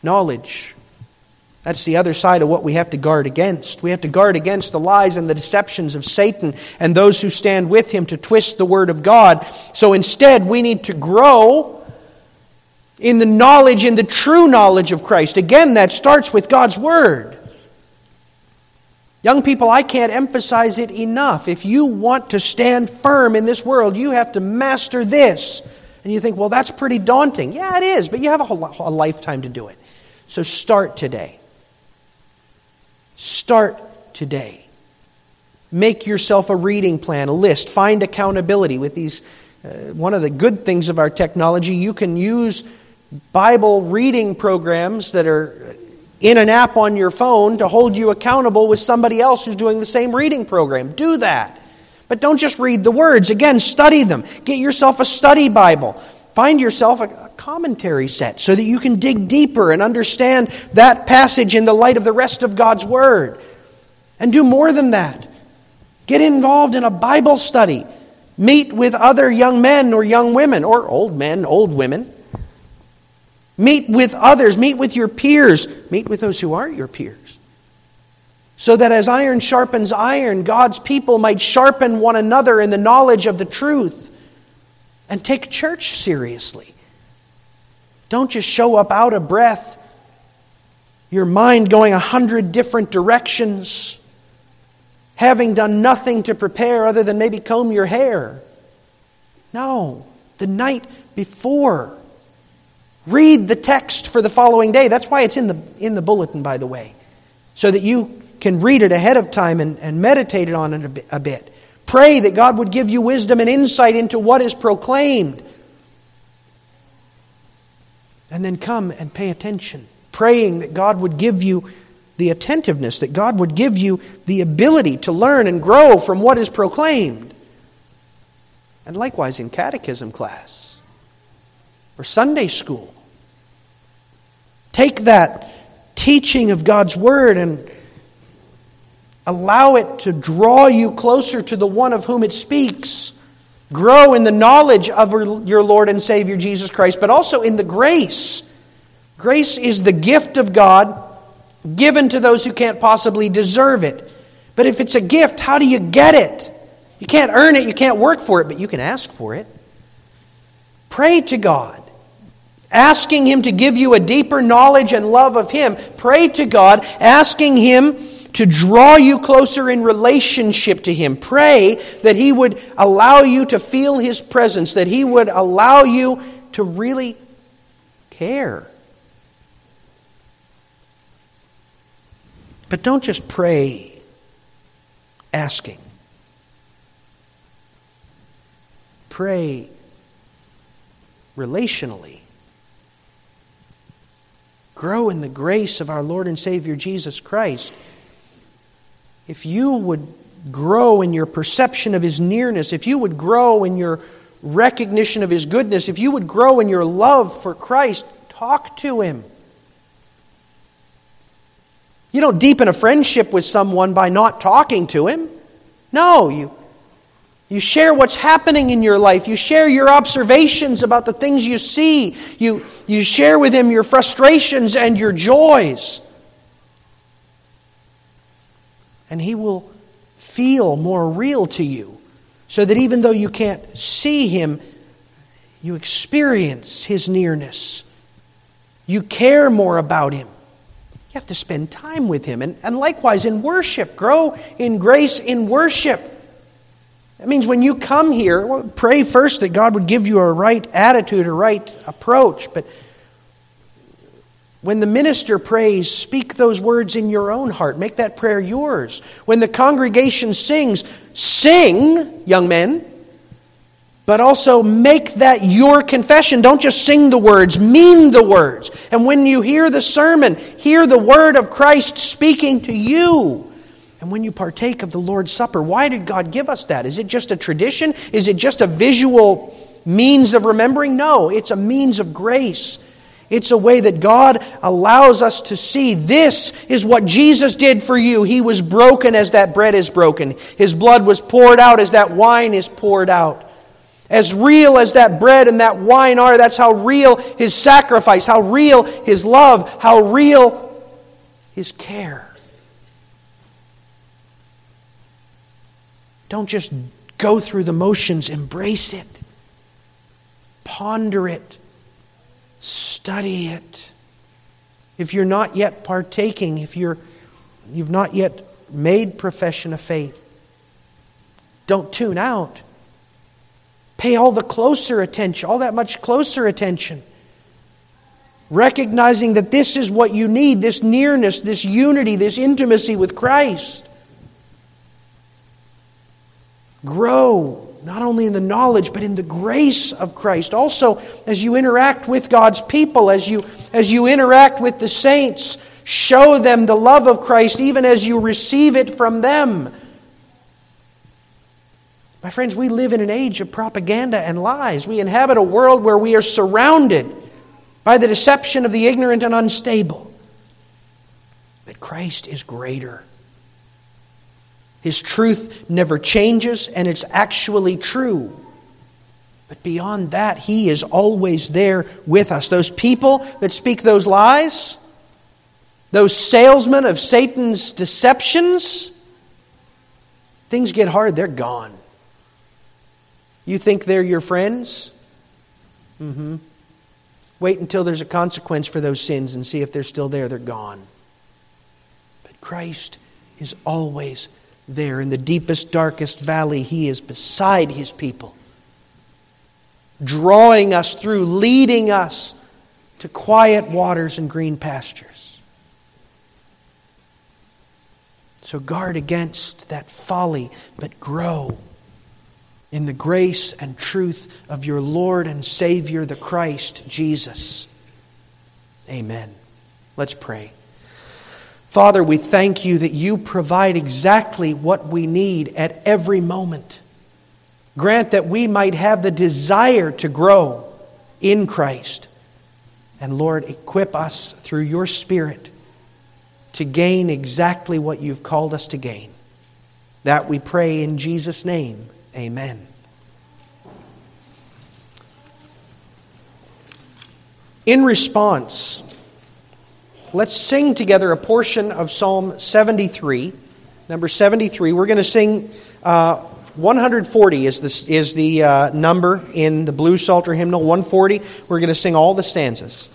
Knowledge. That's the other side of what we have to guard against. We have to guard against the lies and the deceptions of Satan and those who stand with him to twist the Word of God. So instead, we need to grow in the knowledge, in the true knowledge of Christ. Again, that starts with God's Word. Young people, I can't emphasize it enough. If you want to stand firm in this world, you have to master this. And you think, well, that's pretty daunting. Yeah, it is, but you have a, whole, a lifetime to do it. So start today. Start today. Make yourself a reading plan, a list. Find accountability with these. Uh, one of the good things of our technology, you can use Bible reading programs that are in an app on your phone to hold you accountable with somebody else who's doing the same reading program. Do that. But don't just read the words. Again, study them. Get yourself a study Bible. Find yourself a, commentary set so that you can dig deeper and understand that passage in the light of the rest of God's Word. And do more than that. Get involved in a Bible study. Meet with other young men or young women, or old men, old women. Meet with others. Meet with your peers. Meet with those who aren't your peers. So that as iron sharpens iron, God's people might sharpen one another in the knowledge of the truth and take church seriously. Don't just show up out of breath, your mind going a hundred different directions, having done nothing to prepare other than maybe comb your hair. No, the night before. Read the text for the following day. That's why it's in the, in the bulletin, by the way, so that you can read it ahead of time and, and meditate on it a bit, a bit. Pray that God would give you wisdom and insight into what is proclaimed and then come and pay attention, praying that God would give you the attentiveness, that God would give you the ability to learn and grow from what is proclaimed. And likewise in catechism class or Sunday school. Take that teaching of God's Word and allow it to draw you closer to the one of whom it speaks. Grow in the knowledge of your Lord and Savior Jesus Christ, but also in the grace. Grace is the gift of God given to those who can't possibly deserve it. But if it's a gift, how do you get it? You can't earn it, you can't work for it, but you can ask for it. Pray to God, asking Him to give you a deeper knowledge and love of Him. Pray to God, asking Him to draw you closer in relationship to Him. Pray that He would allow you to feel His presence, that He would allow you to really care. But don't just pray asking. Pray relationally. Grow in the grace of our Lord and Savior Jesus Christ if you would grow in your perception of His nearness, if you would grow in your recognition of His goodness, if you would grow in your love for Christ, talk to Him. You don't deepen a friendship with someone by not talking to Him. No, you, you share what's happening in your life. You share your observations about the things you see. You, you share with Him your frustrations and your joys. and He will feel more real to you. So that even though you can't see Him, you experience His nearness. You care more about Him. You have to spend time with Him. And, and likewise in worship, grow in grace in worship. That means when you come here, well, pray first that God would give you a right attitude, a right approach. But when the minister prays, speak those words in your own heart. Make that prayer yours. When the congregation sings, sing, young men, but also make that your confession. Don't just sing the words, mean the words. And when you hear the sermon, hear the word of Christ speaking to you. And when you partake of the Lord's Supper, why did God give us that? Is it just a tradition? Is it just a visual means of remembering? No, it's a means of grace. It's a way that God allows us to see this is what Jesus did for you. He was broken as that bread is broken, His blood was poured out as that wine is poured out. As real as that bread and that wine are, that's how real His sacrifice, how real His love, how real His care. Don't just go through the motions, embrace it, ponder it, study it. If you're not yet partaking, if you're, you've not yet made profession of faith, don't tune out. Pay all the closer attention, all that much closer attention. Recognizing that this is what you need this nearness, this unity, this intimacy with Christ. Grow not only in the knowledge but in the grace of Christ. Also, as you interact with God's people, as you, as you interact with the saints, show them the love of Christ even as you receive it from them. My friends, we live in an age of propaganda and lies. We inhabit a world where we are surrounded by the deception of the ignorant and unstable. But Christ is greater. His truth never changes, and it's actually true. But beyond that, He is always there with us. Those people that speak those lies, those salesmen of Satan's deceptions, things get hard, they're gone. You think they're your friends? Mm-hmm. Wait until there's a consequence for those sins and see if they're still there. They're gone. But Christ is always there in the deepest, darkest valley, He is beside His people, drawing us through, leading us to quiet waters and green pastures. So guard against that folly, but grow in the grace and truth of your Lord and Savior, the Christ Jesus. Amen. Let's pray. Father, we thank you that you provide exactly what we need at every moment. Grant that we might have the desire to grow in Christ. And Lord, equip us through your Spirit to gain exactly what you've called us to gain. That we pray in Jesus' name. Amen. In response, let's sing together a portion of Psalm 73. Number 73. We're going to sing uh, 140 is, this, is the uh, number in the Blue Psalter hymnal. 140. We're going to sing all the stanzas.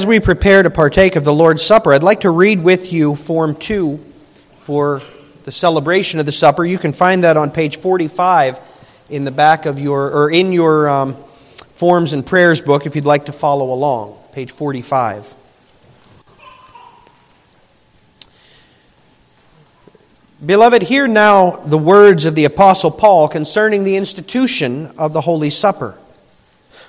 As we prepare to partake of the Lord's Supper, I'd like to read with you Form 2 for the celebration of the supper. You can find that on page 45 in the back of your, or in your um, Forms and Prayers book if you'd like to follow along. Page 45. Beloved, hear now the words of the Apostle Paul concerning the institution of the Holy Supper.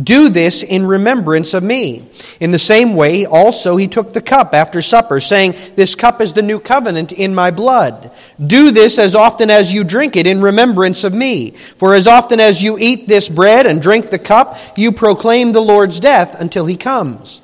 Do this in remembrance of me. In the same way, also, he took the cup after supper, saying, This cup is the new covenant in my blood. Do this as often as you drink it in remembrance of me. For as often as you eat this bread and drink the cup, you proclaim the Lord's death until he comes.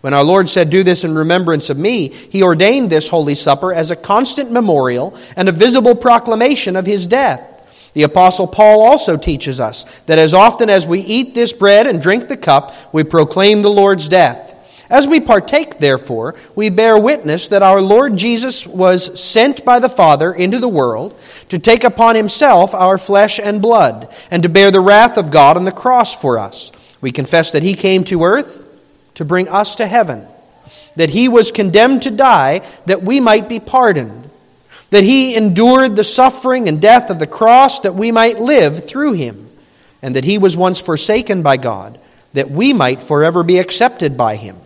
When our Lord said, Do this in remembrance of me, he ordained this Holy Supper as a constant memorial and a visible proclamation of his death. The Apostle Paul also teaches us that as often as we eat this bread and drink the cup, we proclaim the Lord's death. As we partake, therefore, we bear witness that our Lord Jesus was sent by the Father into the world to take upon himself our flesh and blood, and to bear the wrath of God on the cross for us. We confess that he came to earth to bring us to heaven, that he was condemned to die that we might be pardoned that he endured the suffering and death of the cross that we might live through him, and that he was once forsaken by God, that we might forever be accepted by him.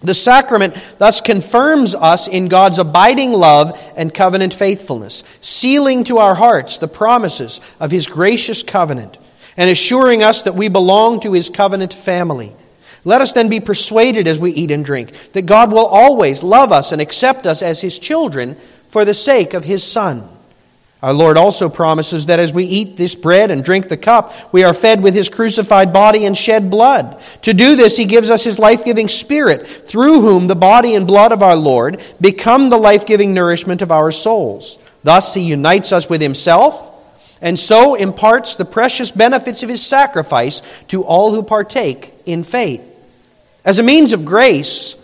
The sacrament thus confirms us in God's abiding love and covenant faithfulness, sealing to our hearts the promises of his gracious covenant, and assuring us that we belong to his covenant family. Let us then be persuaded as we eat and drink that God will always love us and accept us as his children for the sake of his Son. Our Lord also promises that as we eat this bread and drink the cup, we are fed with his crucified body and shed blood. To do this, he gives us his life giving Spirit, through whom the body and blood of our Lord become the life giving nourishment of our souls. Thus, he unites us with himself and so imparts the precious benefits of his sacrifice to all who partake in faith. As a means of grace,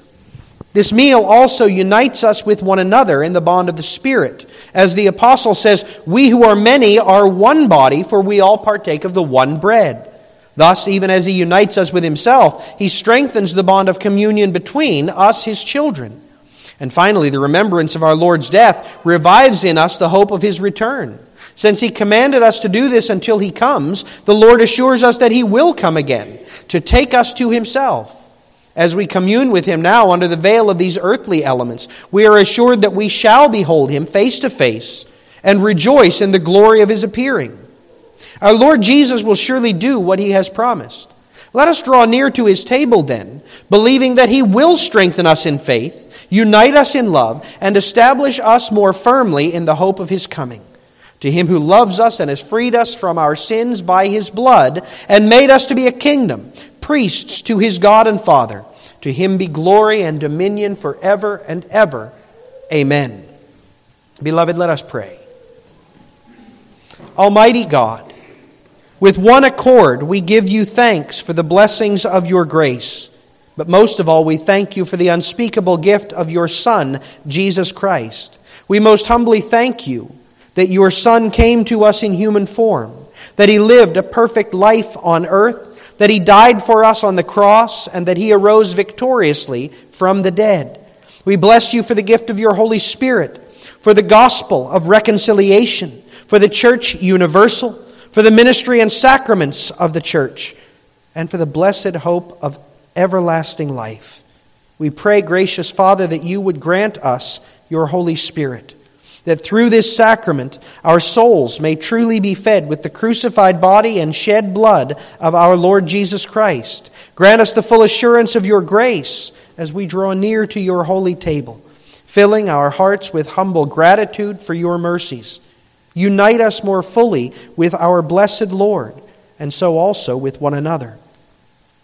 this meal also unites us with one another in the bond of the Spirit. As the apostle says, we who are many are one body, for we all partake of the one bread. Thus, even as he unites us with himself, he strengthens the bond of communion between us, his children. And finally, the remembrance of our Lord's death revives in us the hope of his return. Since he commanded us to do this until he comes, the Lord assures us that he will come again to take us to himself. As we commune with him now under the veil of these earthly elements, we are assured that we shall behold him face to face and rejoice in the glory of his appearing. Our Lord Jesus will surely do what he has promised. Let us draw near to his table then, believing that he will strengthen us in faith, unite us in love, and establish us more firmly in the hope of his coming. To him who loves us and has freed us from our sins by his blood and made us to be a kingdom, priests to his God and Father. To him be glory and dominion forever and ever. Amen. Beloved, let us pray. Almighty God, with one accord we give you thanks for the blessings of your grace. But most of all, we thank you for the unspeakable gift of your Son, Jesus Christ. We most humbly thank you that your Son came to us in human form, that he lived a perfect life on earth that he died for us on the cross, and that he arose victoriously from the dead. We bless you for the gift of your Holy Spirit, for the gospel of reconciliation, for the church universal, for the ministry and sacraments of the church, and for the blessed hope of everlasting life. We pray, gracious Father, that you would grant us your Holy Spirit that through this sacrament our souls may truly be fed with the crucified body and shed blood of our Lord Jesus Christ. Grant us the full assurance of your grace as we draw near to your holy table, filling our hearts with humble gratitude for your mercies. Unite us more fully with our blessed Lord, and so also with one another.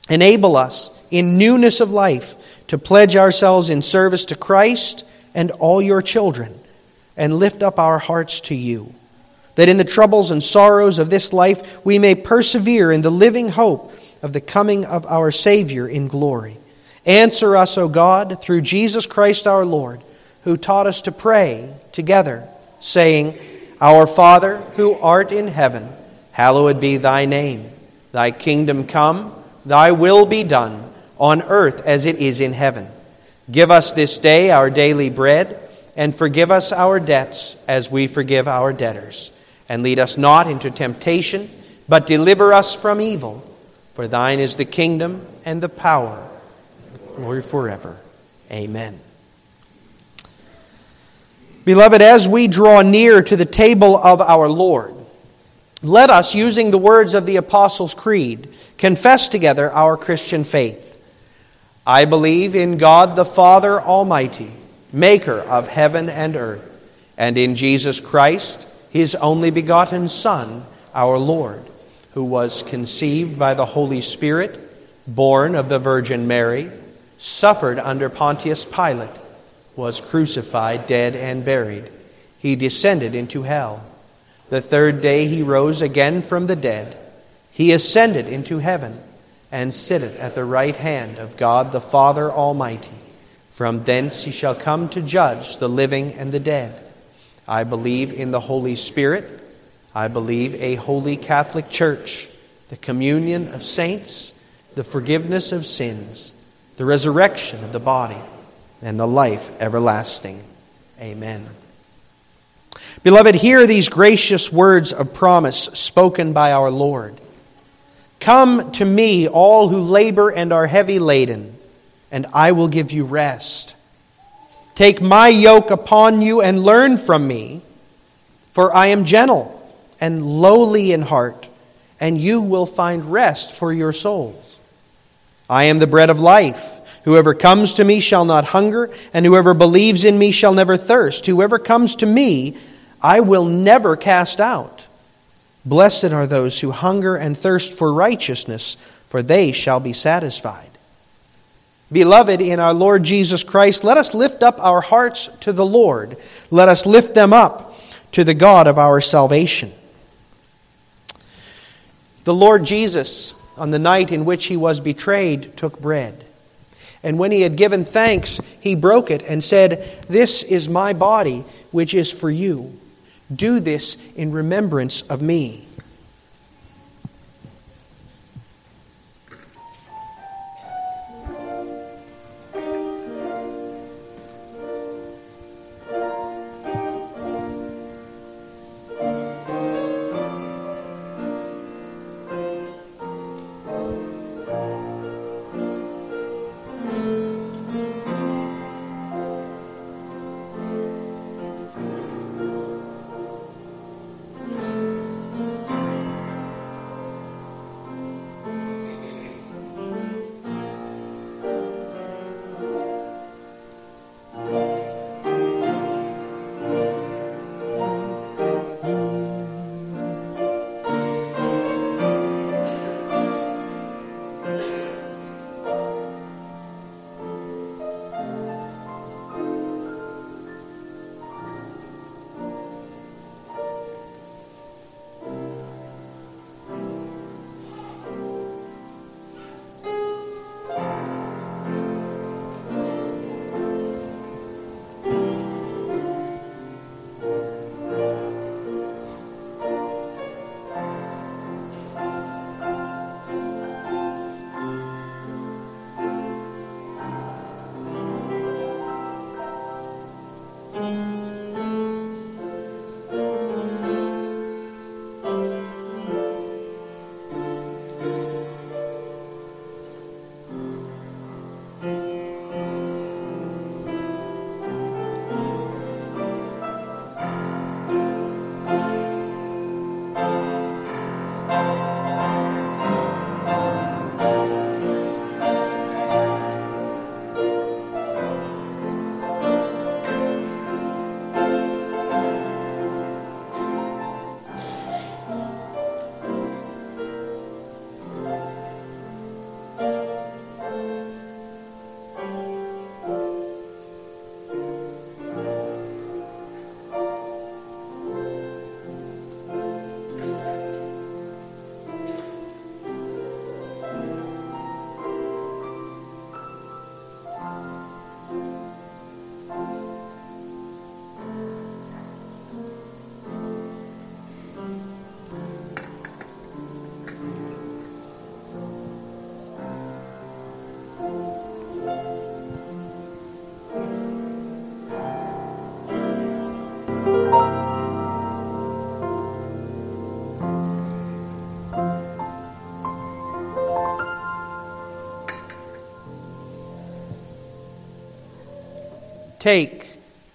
Enable us in newness of life to pledge ourselves in service to Christ and all your children and lift up our hearts to you, that in the troubles and sorrows of this life we may persevere in the living hope of the coming of our Savior in glory. Answer us, O God, through Jesus Christ our Lord, who taught us to pray together, saying, Our Father, who art in heaven, hallowed be thy name. Thy kingdom come, thy will be done, on earth as it is in heaven. Give us this day our daily bread, and forgive us our debts as we forgive our debtors. And lead us not into temptation, but deliver us from evil. For thine is the kingdom and the power glory forever. Amen. Beloved, as we draw near to the table of our Lord, let us, using the words of the Apostles' Creed, confess together our Christian faith. I believe in God the Father Almighty, maker of heaven and earth, and in Jesus Christ, his only begotten Son, our Lord, who was conceived by the Holy Spirit, born of the Virgin Mary suffered under Pontius Pilate, was crucified, dead, and buried. He descended into hell. The third day he rose again from the dead. He ascended into heaven and sitteth at the right hand of God the Father Almighty. From thence he shall come to judge the living and the dead. I believe in the Holy Spirit. I believe a holy Catholic Church, the communion of saints, the forgiveness of sins the resurrection of the body, and the life everlasting. Amen. Beloved, hear these gracious words of promise spoken by our Lord. Come to me, all who labor and are heavy laden, and I will give you rest. Take my yoke upon you and learn from me, for I am gentle and lowly in heart, and you will find rest for your souls. I am the bread of life. Whoever comes to me shall not hunger, and whoever believes in me shall never thirst. Whoever comes to me, I will never cast out. Blessed are those who hunger and thirst for righteousness, for they shall be satisfied. Beloved in our Lord Jesus Christ, let us lift up our hearts to the Lord. Let us lift them up to the God of our salvation. The Lord Jesus on the night in which he was betrayed, took bread. And when he had given thanks, he broke it and said, This is my body, which is for you. Do this in remembrance of me. Take,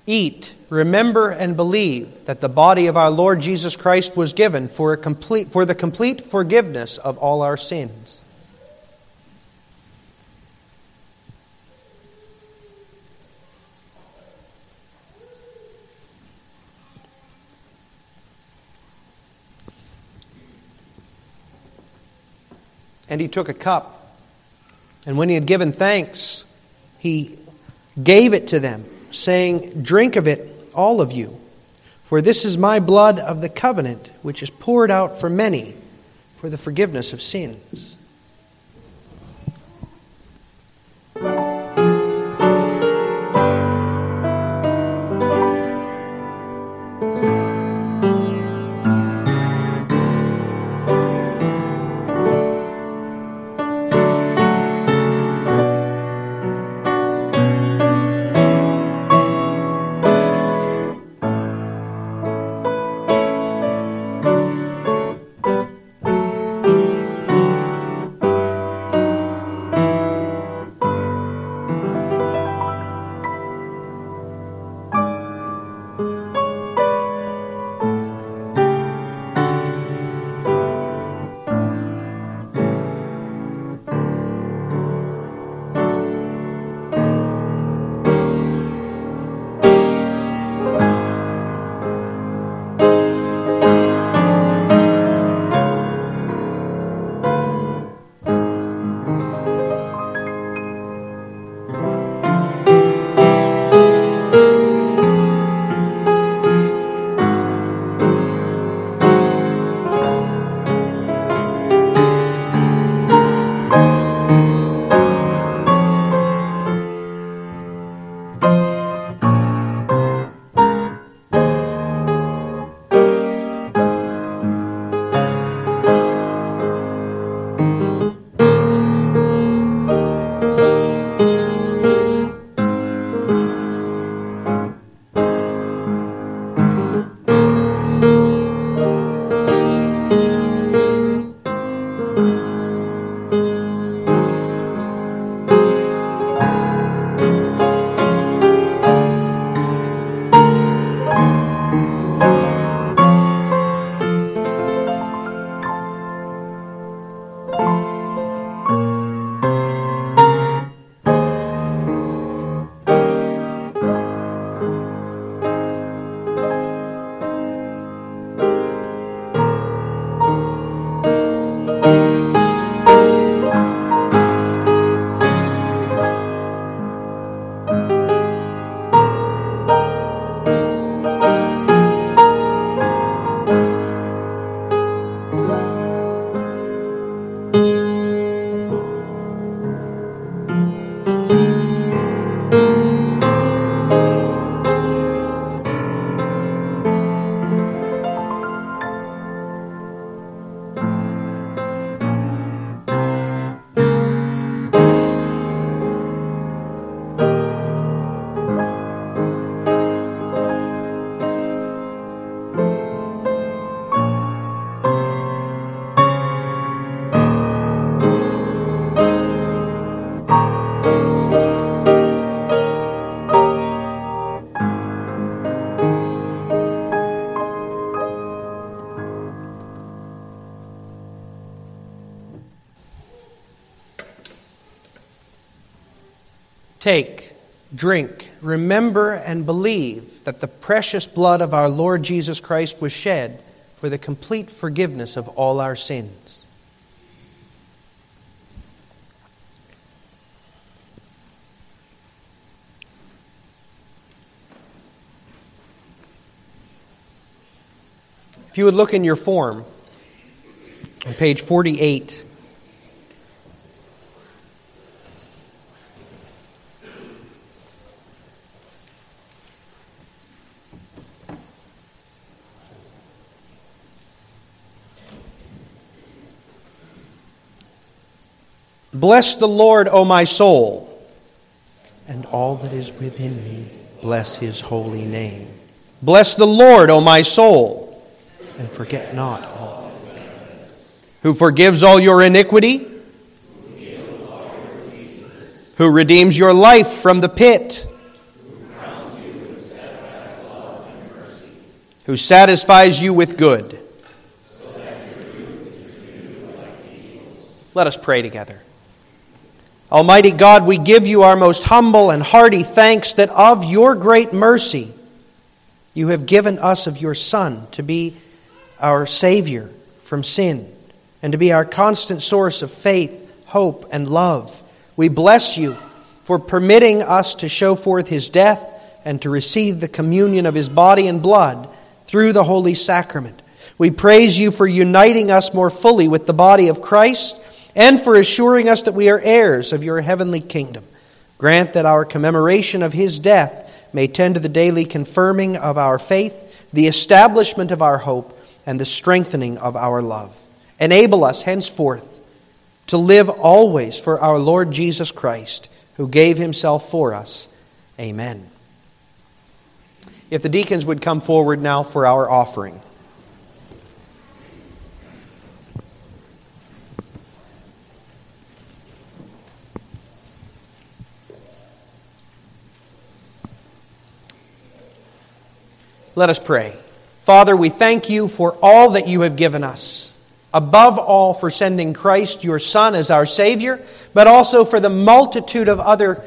eat, remember, and believe that the body of our Lord Jesus Christ was given for, complete, for the complete forgiveness of all our sins. And he took a cup, and when he had given thanks, he gave it to them, saying, Drink of it, all of you, for this is my blood of the covenant, which is poured out for many for the forgiveness of sins. Drink, remember, and believe that the precious blood of our Lord Jesus Christ was shed for the complete forgiveness of all our sins. If you would look in your form on page 48. Bless the Lord, O my soul, and all that is within me, bless his holy name. Bless the Lord, O my soul, and forget not all. Who forgives all your iniquity? Who redeems your life from the pit? Who satisfies you with good? Let us pray together. Almighty God, we give you our most humble and hearty thanks that of your great mercy you have given us of your Son to be our Savior from sin and to be our constant source of faith, hope, and love. We bless you for permitting us to show forth his death and to receive the communion of his body and blood through the holy sacrament. We praise you for uniting us more fully with the body of Christ and for assuring us that we are heirs of your heavenly kingdom. Grant that our commemoration of his death may tend to the daily confirming of our faith, the establishment of our hope, and the strengthening of our love. Enable us henceforth to live always for our Lord Jesus Christ, who gave himself for us. Amen. If the deacons would come forward now for our offering. Let us pray. Father, we thank you for all that you have given us. Above all, for sending Christ, your Son, as our Savior, but also for the multitude of other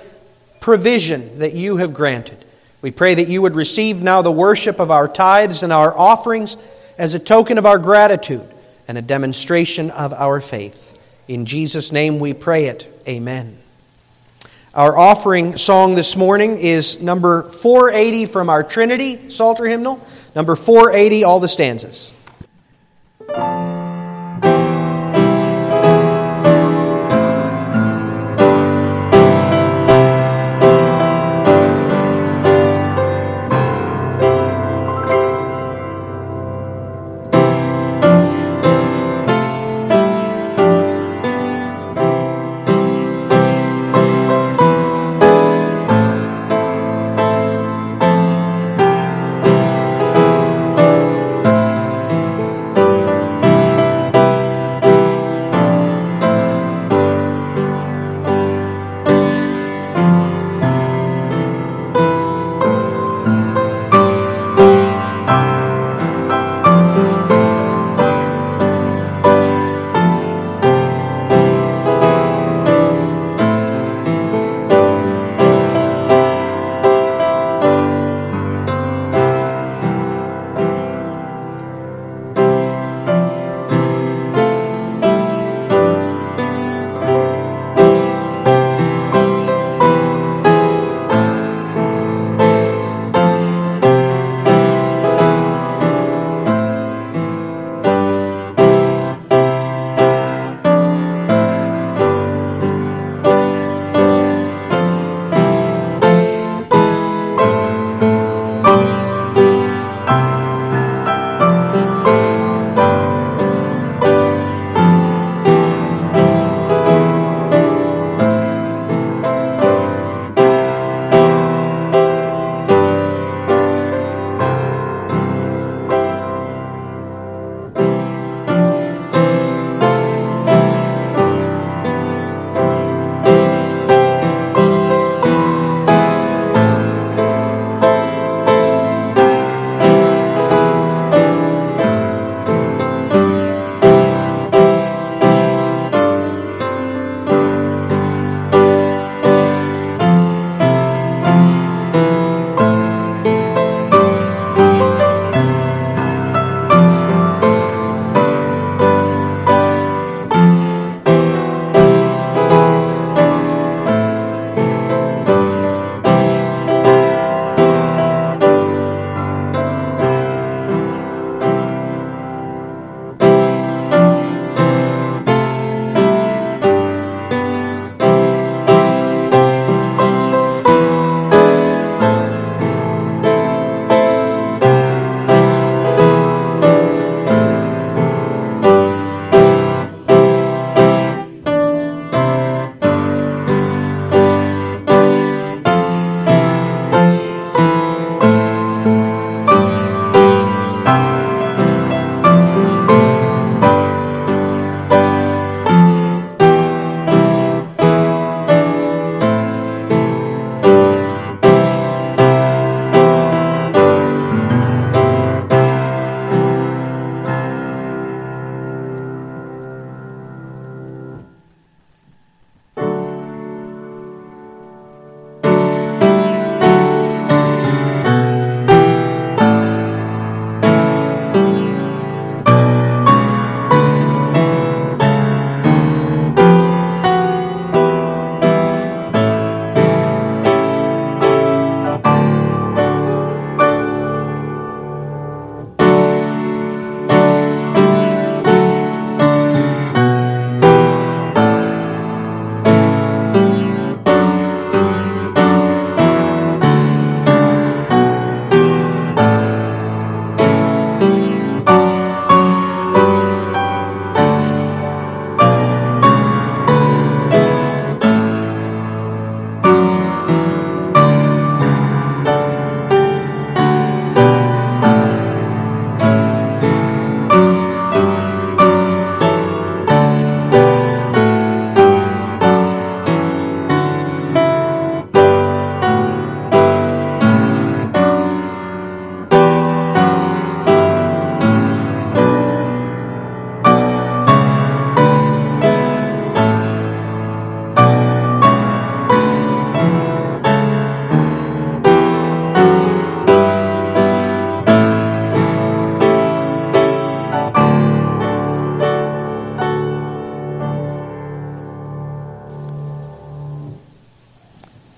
provision that you have granted. We pray that you would receive now the worship of our tithes and our offerings as a token of our gratitude and a demonstration of our faith. In Jesus' name we pray it. Amen. Our offering song this morning is number 480 from our Trinity Psalter hymnal. Number 480, all the stanzas.